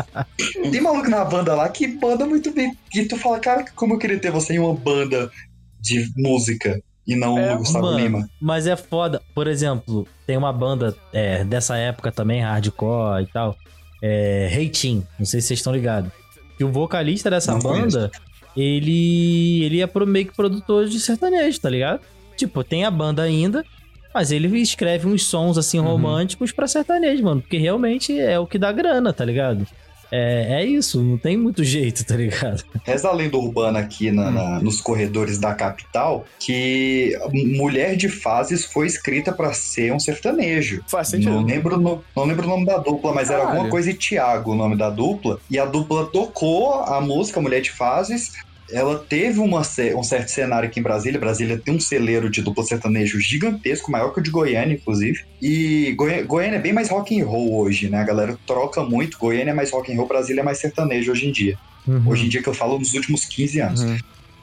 tem maluco na banda lá que banda muito bem. E tu fala, cara, como eu queria ter você em uma banda de música e não É, o Gustavo Mano, Lima. Mas é foda. Por exemplo, tem uma banda é, dessa época também, hardcore e tal. É, Reitin, não sei se vocês estão ligados. Que o vocalista dessa Não banda, ele, ele é pro, meio que produtor de sertanejo, tá ligado? Tipo, tem a banda ainda, mas ele escreve uns sons assim Uhum. românticos pra sertanejo, mano. Porque realmente é o que dá grana, tá ligado? É, é isso, não tem muito jeito, tá ligado? Reza a lenda urbana aqui na- na- nos corredores da capital que Mulher de Fases foi escrita pra ser um sertanejo. Faz sentido. Não lembro, no- não lembro o nome da dupla, mas era Caralho. alguma coisa de Tiago o nome da dupla. E a dupla tocou a música Mulher de Fases. Ela teve uma um certo cenário aqui em Brasília. Brasília tem um celeiro de dupla sertanejo gigantesco, maior que o de Goiânia, inclusive. E Goi- Goiânia é bem mais rock and roll hoje, né? A galera troca muito. Goiânia é mais rock and roll, Brasília é mais sertanejo hoje em dia. Uhum. Hoje em dia que eu falo nos últimos 15 anos.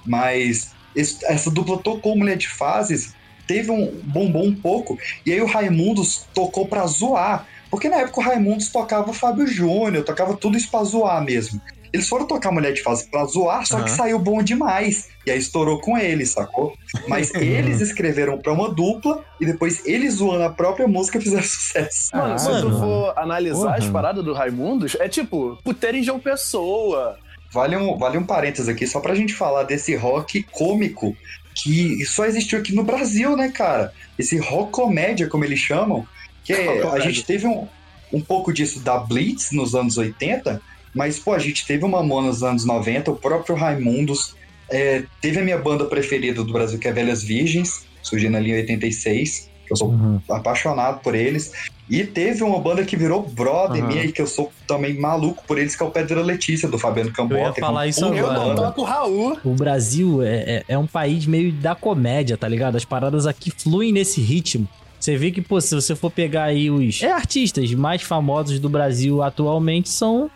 Mas esse- essa dupla tocou Mulher de Fases, teve um bombom um pouco, e aí o Raimundos tocou pra zoar. Porque na época o Raimundos tocava o Fábio Júnior, tocava tudo isso pra zoar mesmo. Eles foram tocar Mulher de Fases pra zoar, só que Aham. saiu bom demais. E aí estourou com eles, sacou? Mas eles escreveram pra uma dupla e depois eles zoando a própria música fizeram sucesso. Mano, Ah, se tu for analisar Porra. as paradas do Raimundos, é tipo, puteira em João Pessoa. Vale um, vale um parênteses aqui, só pra gente falar desse rock cômico que só existiu aqui no Brasil, né, cara? Esse rock comédia, como eles chamam, que é- a gente teve um, um pouco disso da Blitz nos anos 80, mas, pô, a gente teve uma Mona nos anos 90, o próprio Raimundos, é, teve a minha banda preferida do Brasil, que é Velhas Virgens, surgindo ali em 86, que eu sou Uhum. apaixonado por eles. E teve uma banda que virou brother Aham. minha e que eu sou também maluco por eles, que é o Pedra Letícia, do Fabiano Eu Cambota. ia que é falar isso Eu agora. não banda. toco Raul. O Brasil é, é, é um país meio da comédia, tá ligado? As paradas aqui fluem nesse ritmo. Você vê que, pô, se você for pegar aí os é, artistas mais famosos do Brasil atualmente são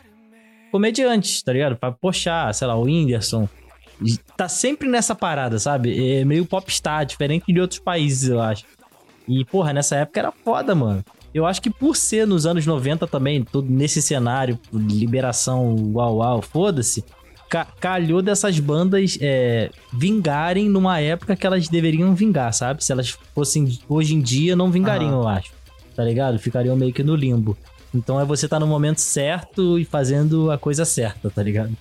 comediantes, tá ligado? Pra Pochá, sei lá, o Whindersson. Tá sempre nessa parada, sabe? É meio popstar, diferente de outros países, eu acho. E, porra, nessa época era foda, mano. Eu acho que por ser nos anos 90 também, todo nesse cenário, liberação, uau, uau, foda-se, ca- calhou dessas bandas é, vingarem numa época que elas deveriam vingar, sabe? Se elas fossem hoje em dia, não vingariam, eu acho. Tá ligado? Ficariam meio que no limbo. Então é você estar no momento certo e fazendo a coisa certa, tá ligado?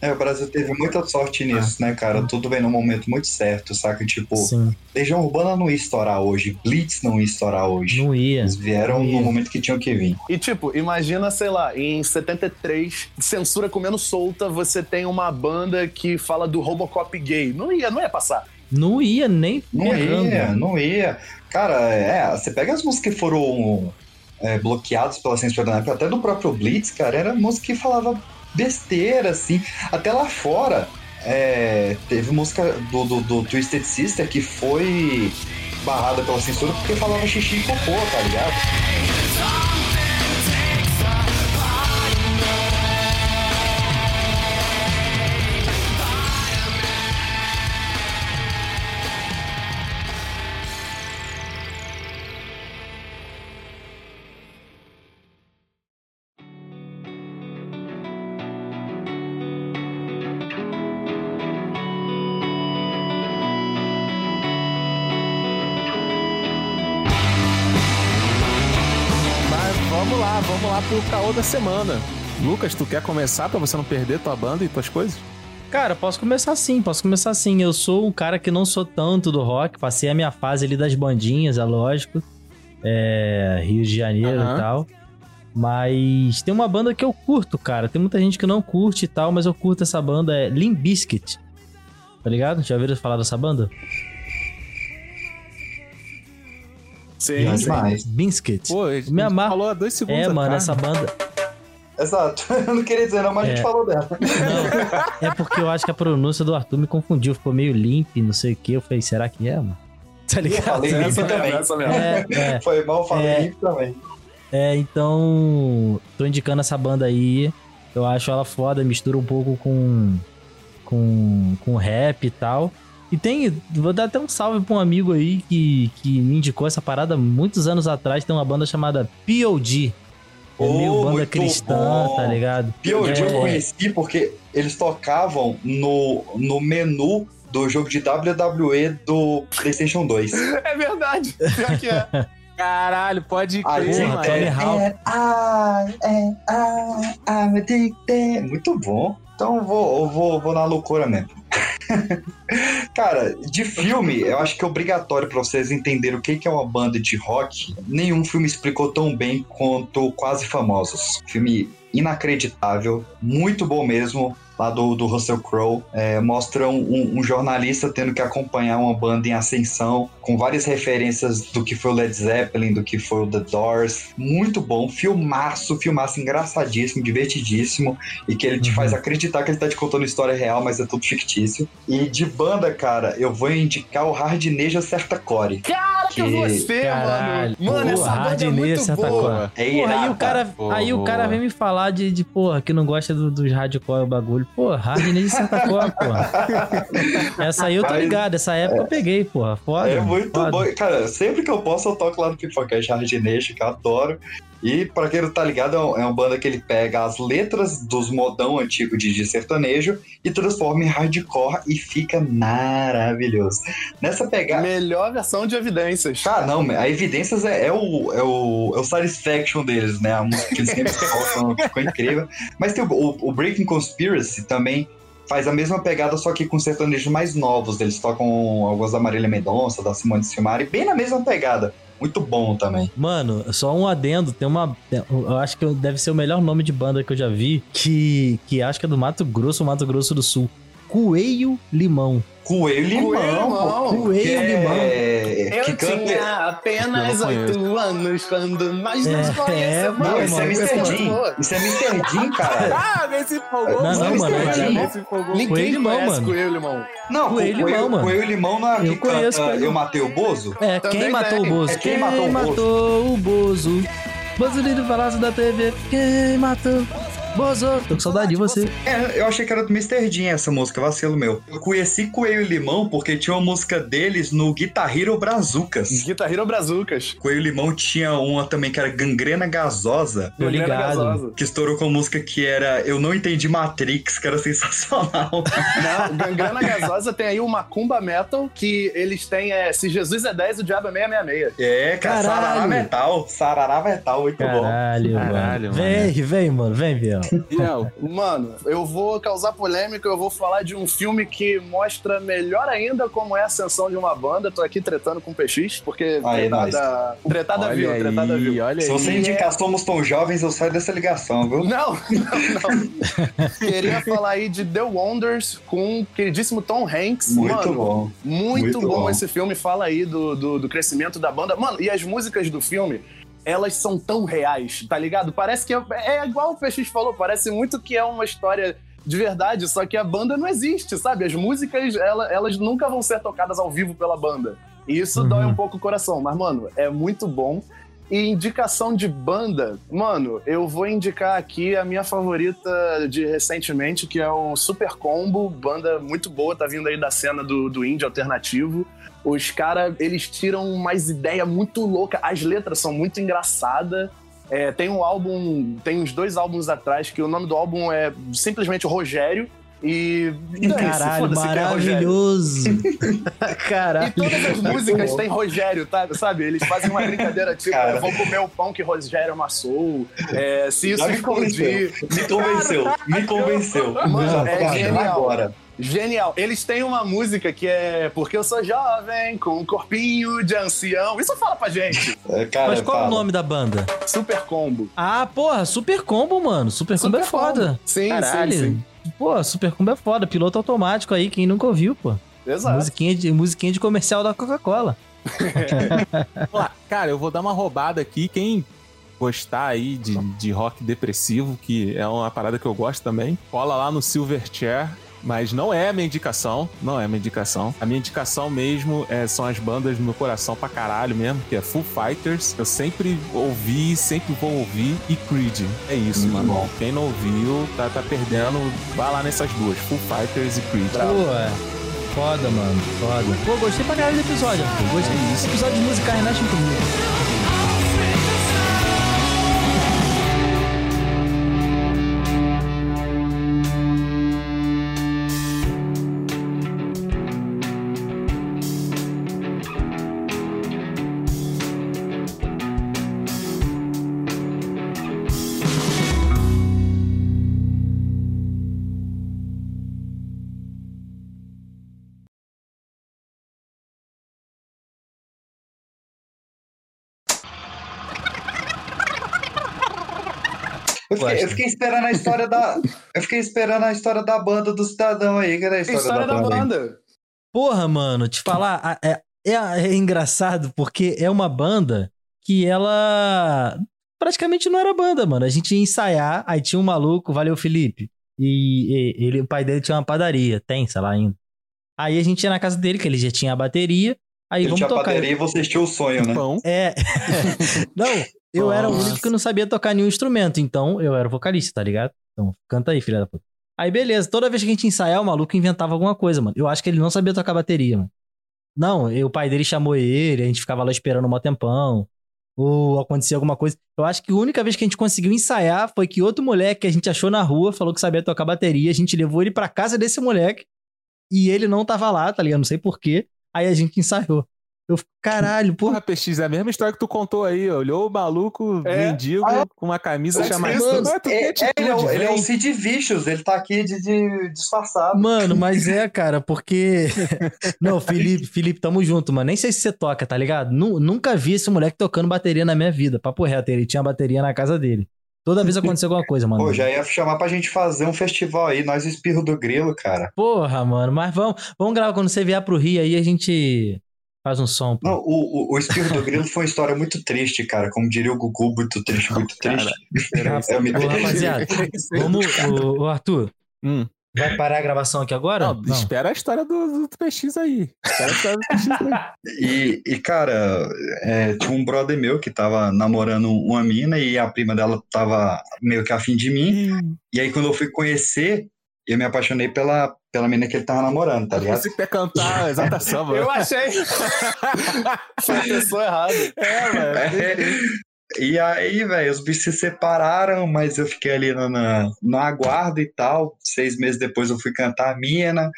É, o Brasil teve muita sorte nisso, né, cara? Tudo vem no momento muito certo, saca? Tipo, Sim, Legião Urbana não ia estourar hoje, Blitz não ia estourar hoje. não ia. Eles vieram ia. no momento que tinham que vir. E tipo, imagina, sei lá, em 73, censura comendo solta, você tem uma banda que fala do Robocop gay. Não ia, não ia passar. Não ia nem Não ferrando. ia, não ia. Cara, é, você pega as músicas que foram é, bloqueadas pela censura na época, até do próprio Blitz, cara, era música que falava besteira, assim. Até lá fora, é, teve música do, do, do Twisted Sister que foi barrada pela censura porque falava xixi e cocô, tá ligado? Da semana. Lucas, tu quer começar pra você não perder tua banda e tuas coisas? Cara, posso começar sim, posso começar sim. Eu sou um cara que não sou tanto do rock, passei a minha fase ali das bandinhas, é lógico. É, Rio de Janeiro Aham. e tal. Mas tem uma banda que eu curto, cara. Tem muita gente que não curte e tal, mas eu curto essa banda, é Limp Bizkit. Tá ligado? Já ouviram falar dessa banda? Sim, sim. demais. Pô, a Me gente amar. falou há dois segundos É, mano, essa banda. Exato. Eu não queria dizer não, mas a gente É. falou dela. Não, é porque eu acho que a pronúncia do Arthur me confundiu. Ficou meio limp, não sei o que. Eu falei, será que é, mano? Tá Eu ligado? falei limpo Essa mesmo, também. essa mesmo. É, é. Foi mal, falei É. limpo também. É, então. Tô indicando essa banda aí. Eu acho ela foda, mistura um pouco com. com. com rap e tal. E tem. Vou dar até um salve pra um amigo aí que, que me indicou essa parada muitos anos atrás. Tem uma banda chamada POD. É Oh, meio banda cristã, bom. tá ligado? POD eu É, conheci porque eles tocavam no, no menu do jogo de WWE do PlayStation 2. É verdade. Pior que é. Caralho, pode crer, mano. É, é, ah, é, ah, I'm addicted. Muito bom. Então vou, vou, vou na loucura mesmo. Cara, de filme, eu acho que é obrigatório pra vocês entenderem o que é uma banda de rock. Nenhum filme explicou tão bem quanto Quase Famosos. Filme inacreditável, muito bom mesmo, lá do, do Russell Crowe. É, mostra um, um jornalista tendo que acompanhar uma banda em ascensão, com várias referências do que foi o Led Zeppelin, do que foi o The Doors. Muito bom, filmaço, filmaço engraçadíssimo, divertidíssimo, e que ele te Uhum. faz acreditar que ele tá te contando história real, mas é tudo fictício. E de banda, cara, eu vou indicar o Hardneja Certa Core. Cara, que você, Caralho. mano. Mano, essa banda é muito Santa boa. Clara. É Porra, aí irada. o cara, aí o cara vem me falar de, de porra, que não gosta do- dos hardcore o bagulho. Pô, Hardness de Santa Clara, porra. Essa aí eu tô ligado, essa época eu peguei, porra. Foda. É muito foda. bom. Cara, sempre que eu posso, eu toco lá no Pipocast Hard Nation, que eu adoro. E pra quem não tá ligado, é um- é uma banda que ele pega as letras dos modão antigo de, de sertanejo e transforma em hardcore e fica maravilhoso. Nessa pegada. Melhor versão de evidências. Cara, não, a Evidências é, é o, é, o, é o satisfaction deles, né? A música que eles sempre tocam ficou incrível. Mas tem o, o, o Breaking Conspiracy também faz a mesma pegada, só que com sertanejos mais novos. Eles tocam algumas da Marília Mendonça, da Simone Silmari, bem na mesma pegada. Muito bom também. Mano, só um adendo, tem uma. Eu acho que deve ser o melhor nome de banda que eu já vi, que, que acho que é do Mato Grosso, Mato Grosso do Sul. Coelho Limão. Coelho Limão. Coelho Limão. pô, Coelho que é- Eu que canta- tinha apenas oito anos quando nós É, nos é, conhecemos. mano, Não, isso é mano, Mr. Pô, Jean. Isso é Mr. Jean, cara. Ah, alguém se empolgou. Não, não, mano, é Alguém Limão. se empolgou. Ninguém Coelho Limão, conhece mano. Coelho Limão. Não, Coelho Coelho, Limão, mano. Coelho Limão não é Eu que conheço canta Coelho. Eu Matei o Bozo? É, Também quem matou tem. o Bozo? É quem matou o Bozo. matou o Bozo? Bozo ali do Palácio da TV. Quem matou? Bozo. Tô com saudade de você. É, eu achei que era do Mr. Jean essa música, vacilo meu. Eu conheci Coelho Limão porque tinha uma música deles no Guitar Hero Brazucas. Guitar Hero Brazucas. Coelho Limão tinha uma também que era Gangrena Gasosa, Tô Gangrena ligado. Gasosa. que estourou com a música que era Eu Não Entendi Matrix, que era sensacional. Não, Gangrena Gasosa tem aí o Macumba Metal, que eles têm é Se Jesus é 10, o Diabo é 666. É, cara, Caralho. Sarará Metal. Sarará Metal, muito bom. Caralho, Caralho, mano. Vem, vem, mano. Vem, Biel. Biel, Mano, eu vou causar polêmica, eu vou falar de um filme que mostra melhor ainda como é a ascensão de uma banda. Tô aqui tretando com o PX, porque Aí, tretada, tretada olha viu, tretada aí, viu. olha Se você aí. indicar Somos Tão Jovens, eu saio dessa ligação, viu? Não, não, não. Queria falar aí de The Wonders com o queridíssimo Tom Hanks. Muito Mano, bom. Muito, Muito bom, bom. esse filme. Fala aí do, do, do crescimento da banda. Mano, e as músicas do filme, elas são tão reais, tá ligado? Parece que é, é igual o PX falou, parece muito que é uma história de verdade, só que a banda não existe, sabe? As músicas, ela- elas nunca vão ser tocadas ao vivo pela banda. E isso Uhum. dói um pouco o coração. Mas, mano, é muito bom. E indicação de banda, mano, eu vou indicar aqui a minha favorita de recentemente, que é o Super Combo, banda muito boa, tá vindo aí da cena do, do indie alternativo. Os caras, eles tiram umas ideias muito loucas, as letras são muito engraçadas. É, tem um álbum, tem uns dois álbuns atrás, que o nome do álbum é simplesmente Rogério. E. Caralho, é Rogério. maravilhoso. E Caralho. todas as músicas têm Rogério, tá? sabe? Eles fazem uma brincadeira tipo, Cara. eu vou comer o pão que Rogério amassou. É, se isso Já me explodir. convenceu. Me convenceu. Me convenceu. Mano, é genial. agora. Genial. Eles têm uma música que é Porque eu sou jovem, com um corpinho de ancião. Isso fala pra gente. É, Cara, Mas qual é fala. o nome da banda? Super combo. Ah, porra, Super Combo, mano. Super Combo é Super Combo. foda. Sim, Caralho. sim, sim. Pô, Super Combo é foda. Piloto automático aí, quem nunca ouviu, pô. Exato. Musiquinha de, musiquinha de comercial da Coca-Cola. Vamos lá. Cara, eu vou dar uma roubada aqui. Quem gostar aí de, de rock depressivo, que é uma parada que eu gosto também, cola lá no Silverchair. Mas não é a minha indicação, não é a minha indicação. A minha indicação mesmo é, são as bandas do meu coração pra caralho mesmo, que é Full Fighters. Eu sempre ouvi, sempre vou ouvir, e Creed. É isso, Muito mano. bom. Quem não ouviu, tá, tá perdendo. Vai lá nessas duas, Full Fighters e Creed. Pô, é. Foda, mano. Foda. Pô, gostei pra caralho do episódio. Gostei disso. Episódio de musicais mexem comigo. Eu fiquei, eu fiquei esperando a história da. Eu fiquei esperando a história da banda do cidadão aí, que era a história, História da aí. banda. Porra, mano, te falar, é, é, é engraçado porque é uma banda que ela praticamente não era banda, mano. A gente ia ensaiar, aí tinha um maluco, valeu Felipe. E, e- ele, o pai dele tinha uma padaria, tem, sei lá ainda. Aí a gente ia na casa dele, que ele já tinha a bateria, Aí Ele vamos tinha tocar. bateria e vocês tinham o sonho, né? Pão. É. não, eu era o Nossa. único que não sabia tocar nenhum instrumento, então eu era o vocalista, tá ligado? Então, canta aí, filha da puta. Aí, beleza, toda vez que a gente ensaiar, o maluco inventava alguma coisa, mano. Eu acho que ele não sabia tocar bateria, mano. Não, e o pai dele chamou ele, a gente ficava lá esperando um mó tempão. Ou acontecia alguma coisa. Eu acho que a única vez que a gente conseguiu ensaiar foi que outro moleque que a gente achou na rua falou que sabia tocar bateria. A gente levou ele pra casa desse moleque e ele não tava lá, tá ligado? Não sei porquê. Aí a gente ensaiou. Eu, fico, caralho, porra. Porra, PX, é a mesma história que tu contou aí. Olhou o maluco É. mendigo Ah, é? com uma camisa chamada. É, é, ele, é o, atitude, ele é vem. Cid Vicious, ele tá aqui de, de disfarçado. Mano, mas é, cara, porque. Não, Felipe, Felipe, tamo junto, mano. Nem sei se você toca, tá ligado? Nu- nunca vi esse moleque tocando bateria na minha vida. Papo reto, ele tinha bateria na casa dele. Toda vez acontecia alguma coisa, mano. Pô, já ia chamar pra gente fazer um festival aí, nós Espirro do Grilo, cara. Porra, mano, mas vamos, vamos gravar quando você vier pro Rio aí, a gente faz um som. pô. Não, o, o, o Espirro do Grilo foi uma história muito triste, cara. Como diria o Gugu, muito triste, muito triste. Eu me- Ô, rapaziada, vamos. Ô, ô, Arthur, Hum. Vai parar a gravação aqui agora? Não, espera a história do, do PX aí. Espera a história do PX aí. E, e, cara, é, tinha um brother meu que tava namorando uma mina e a prima dela tava meio que afim de mim. E aí, quando eu fui conhecer, eu me apaixonei pela, pela mina que ele tava namorando, tá ligado? Você quer cantar a exata samba. Eu achei. Foi a pessoa errada. É, mano. É, E aí, velho, os bichos se separaram, mas eu fiquei ali na, na, no aguardo e tal. Seis meses depois eu fui cantar a mina.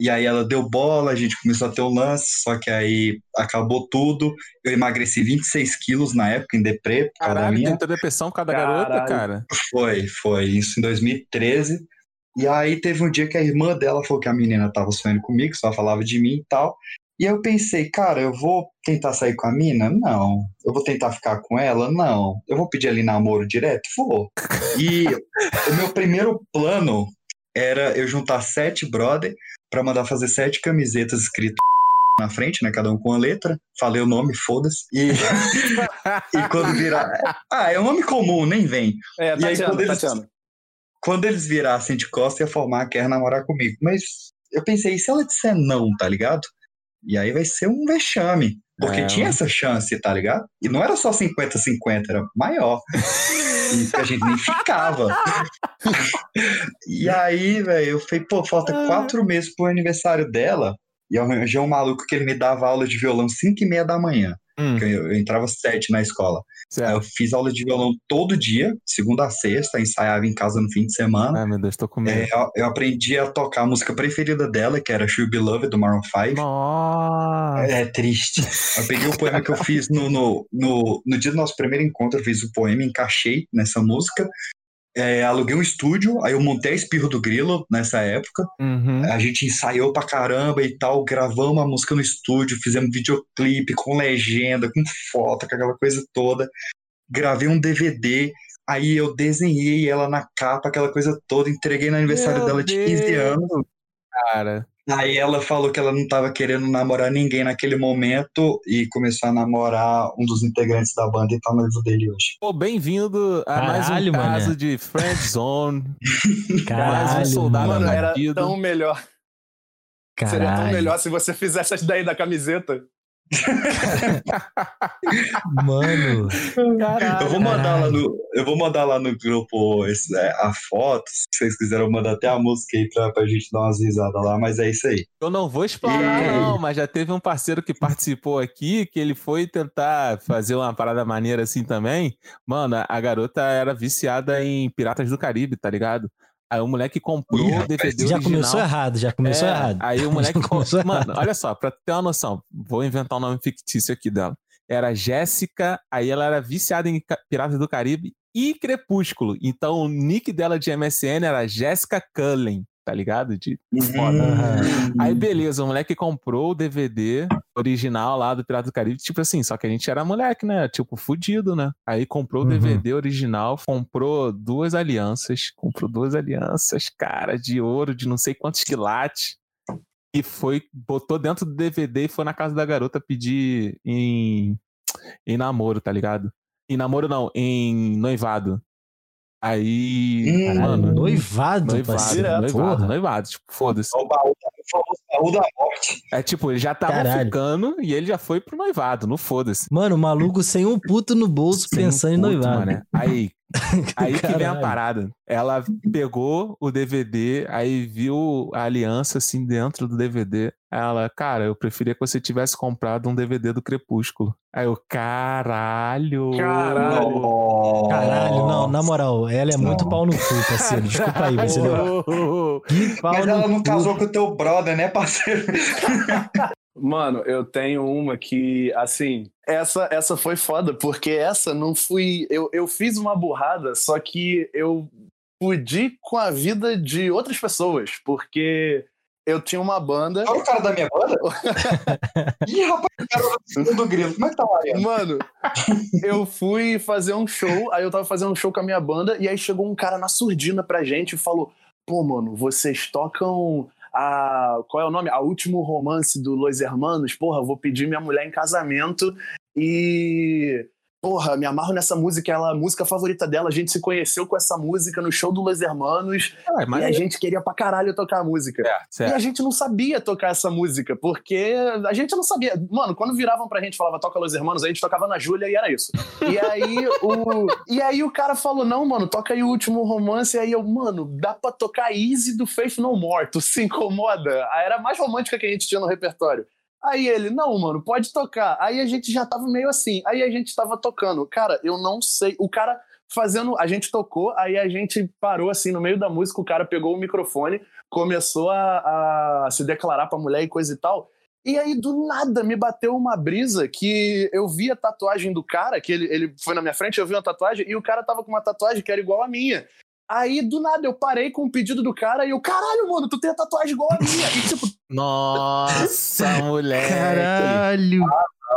E aí ela deu bola, a gente começou a ter um lance, só que aí acabou tudo. Eu emagreci 26 quilos na época, em deprê, por causa da Caralho, minha. tentou depressão por causa da garota, Caralho. cara. Foi, foi. Isso em 2013. E aí teve um dia que a irmã dela falou que a menina tava sonhando comigo, só falava de mim e tal. E eu pensei, cara, eu vou tentar sair com a mina? Não. Eu vou tentar ficar com ela? Não. Eu vou pedir ali namoro direto? Vou. E o meu primeiro plano era eu juntar sete brother pra mandar fazer sete camisetas escritas na frente, né? Cada um com uma letra. Falei o nome, foda-se. E, e quando virar. Ah, é um nome comum, nem vem. É, E aí, quando eles- Tatiana. quando eles virassem de costa, ia formar, quer namorar comigo. Mas eu pensei, e se ela disser não, tá ligado? E aí vai ser um vexame. Porque É, tinha essa chance, tá ligado? E não era só 50-50, era maior. e a gente nem ficava. e aí, velho, eu falei, pô, falta quatro meses pro aniversário dela. E eu arranjei um maluco que ele me dava aula de violão 5 e meia da manhã. Hum, Eu, eu entrava às sete na escola. Eu fiz aula de violão todo dia, segunda a sexta, ensaiava em casa no fim de semana. Ai, meu Deus, tô com medo. É, eu, eu aprendi a tocar a música preferida dela, que era Should Be Loved, do Maroon 5. Nossa. É triste. Eu peguei o poema que eu fiz no, no, no, no dia do nosso primeiro encontro, eu fiz o poema, encaixei nessa música. É, aluguei um estúdio, aí eu montei a Espirro do Grilo nessa época. Uhum. A gente ensaiou pra caramba e tal, gravamos a música no estúdio, fizemos videoclipe com legenda, com foto, com aquela coisa toda. Gravei um DVD, aí eu desenhei ela na capa, aquela coisa toda, entreguei no aniversário Meu dela de 15 Deus. anos. Cara. Aí ela falou que ela não tava querendo namorar ninguém naquele momento e começou a namorar um dos integrantes da banda e tá noivo dele hoje. Pô, bem-vindo a mais um Caralho, caso mané. de Friend Zone. Caralho, mais um soldado Mano, era tão melhor. Seria tão Caralho. melhor se você fizesse daí da camiseta. Mano. eu vou mandar lá no, eu vou mandar lá no grupo esse, é, a foto, se vocês quiserem eu mando até a música aí pra, pra gente dar umas risadas lá, mas é isso aí. Eu não vou explorar, E- não, mas já teve um parceiro que participou aqui que ele foi tentar fazer uma parada maneira assim também. Mano, a garota era viciada em Piratas do Caribe, tá ligado? Aí o moleque comprou o DVD Já original. começou errado, já começou É, errado. Aí o moleque. Já começou Mano, errado. olha só, pra ter uma noção, vou inventar um nome fictício aqui dela. Era Jéssica, aí ela era viciada em Piratas do Caribe e Crepúsculo. Então o nick dela de MSN era Jéssica Cullen, tá ligado? De foda. Aham. Aí beleza, o moleque comprou o DVD original lá do Pirata do Caribe, tipo assim, só que a gente era moleque, né? Tipo, fudido, né? Aí comprou o Uhum. DVD original, comprou duas alianças, comprou duas alianças, cara, de ouro, de não sei quantos quilates, e foi, botou dentro do DVD e foi na casa da garota pedir em, em namoro, tá ligado? Em namoro não, em noivado. Aí, Hum, mano, noivado, noivado, parceiro. noivado, Porra. noivado, tipo, foda-se. O baú, o famoso baú da morte. É tipo, ele já tava Caralho. ficando e ele já foi pro noivado, no foda-se. Mano, o maluco sem um puto no bolso Sem pensando em puto, noivado. mané. Aí, aí que vem a Caralho. parada. Ela pegou o DVD, aí viu a aliança assim dentro do DVD. Ela, cara, eu preferia que você tivesse comprado um DVD do Crepúsculo. Aí eu, caralho. Caralho. Caralho, não, na moral, ela é muito pau no cu, parceiro. Desculpa aí, você deu. Que pau Mas no ela não cu. casou com o teu brother, né, parceiro? Mano, eu tenho uma que, assim, essa, essa foi foda, porque essa não fui. Eu, eu fiz uma burrada, só que eu fudi com a vida de outras pessoas, porque eu tinha uma banda. Olha o cara da minha banda. Ih, rapaz, o cara do grilo. Como é que tá, Mariano? Mano, eu fui fazer um show, aí eu tava fazendo um show com a minha banda, e aí chegou um cara na surdina pra gente e falou: Pô, mano, vocês tocam a. Qual é o nome? A último romance do Los Hermanos. Porra, vou pedir minha mulher em casamento e. Porra, me amarro nessa música, ela, a música favorita dela. A gente se conheceu com essa música no show do Los Hermanos. É, mas E a gente queria pra caralho tocar a música. E certo. a gente não sabia tocar essa música, porque a gente não sabia. Mano, quando viravam pra gente e falava toca Los Hermanos, a gente tocava na Júlia e era isso. E aí o, e aí o cara falou: não, mano, toca aí o último romance. E aí eu, mano, dá pra tocar Easy do Faith No More, tu se incomoda? Aí era a mais romântica que a gente tinha no repertório. Aí ele, não, mano, pode tocar. Aí a gente já tava meio assim. Aí a gente tava tocando. Cara, eu não sei. O cara fazendo. A gente tocou, aí a gente parou assim no meio da música. O cara pegou o microfone, começou a, a se declarar pra mulher e coisa e tal. E aí, do nada, me bateu uma brisa que eu vi a tatuagem do cara, que ele, ele foi na minha frente, eu vi uma tatuagem, e o cara tava com uma tatuagem que era igual a minha. Aí, do nada, eu parei com o pedido do cara e eu, caralho, mano, tu tem a tatuagem igual a minha. E tipo, Nossa, moleque. Caralho.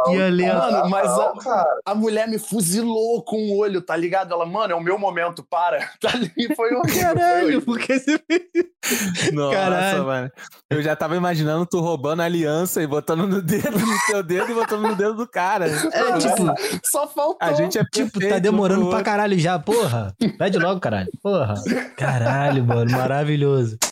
Que aleatório. Mano, mas a, a mulher me fuzilou com o olho, tá ligado? Ela, mano, é o meu momento, para. Tá ali, foi horrível. foi Caralho, horrível. porque você fez Nossa, Caralho. mano. Eu já tava imaginando tu roubando a aliança e botando no dedo, no teu dedo e botando no dedo do cara. É, tipo, Só faltou. A gente é tipo, tá demorando pra caralho já, porra. Pede logo, caralho. Porra. Caralho, mano, maravilhoso.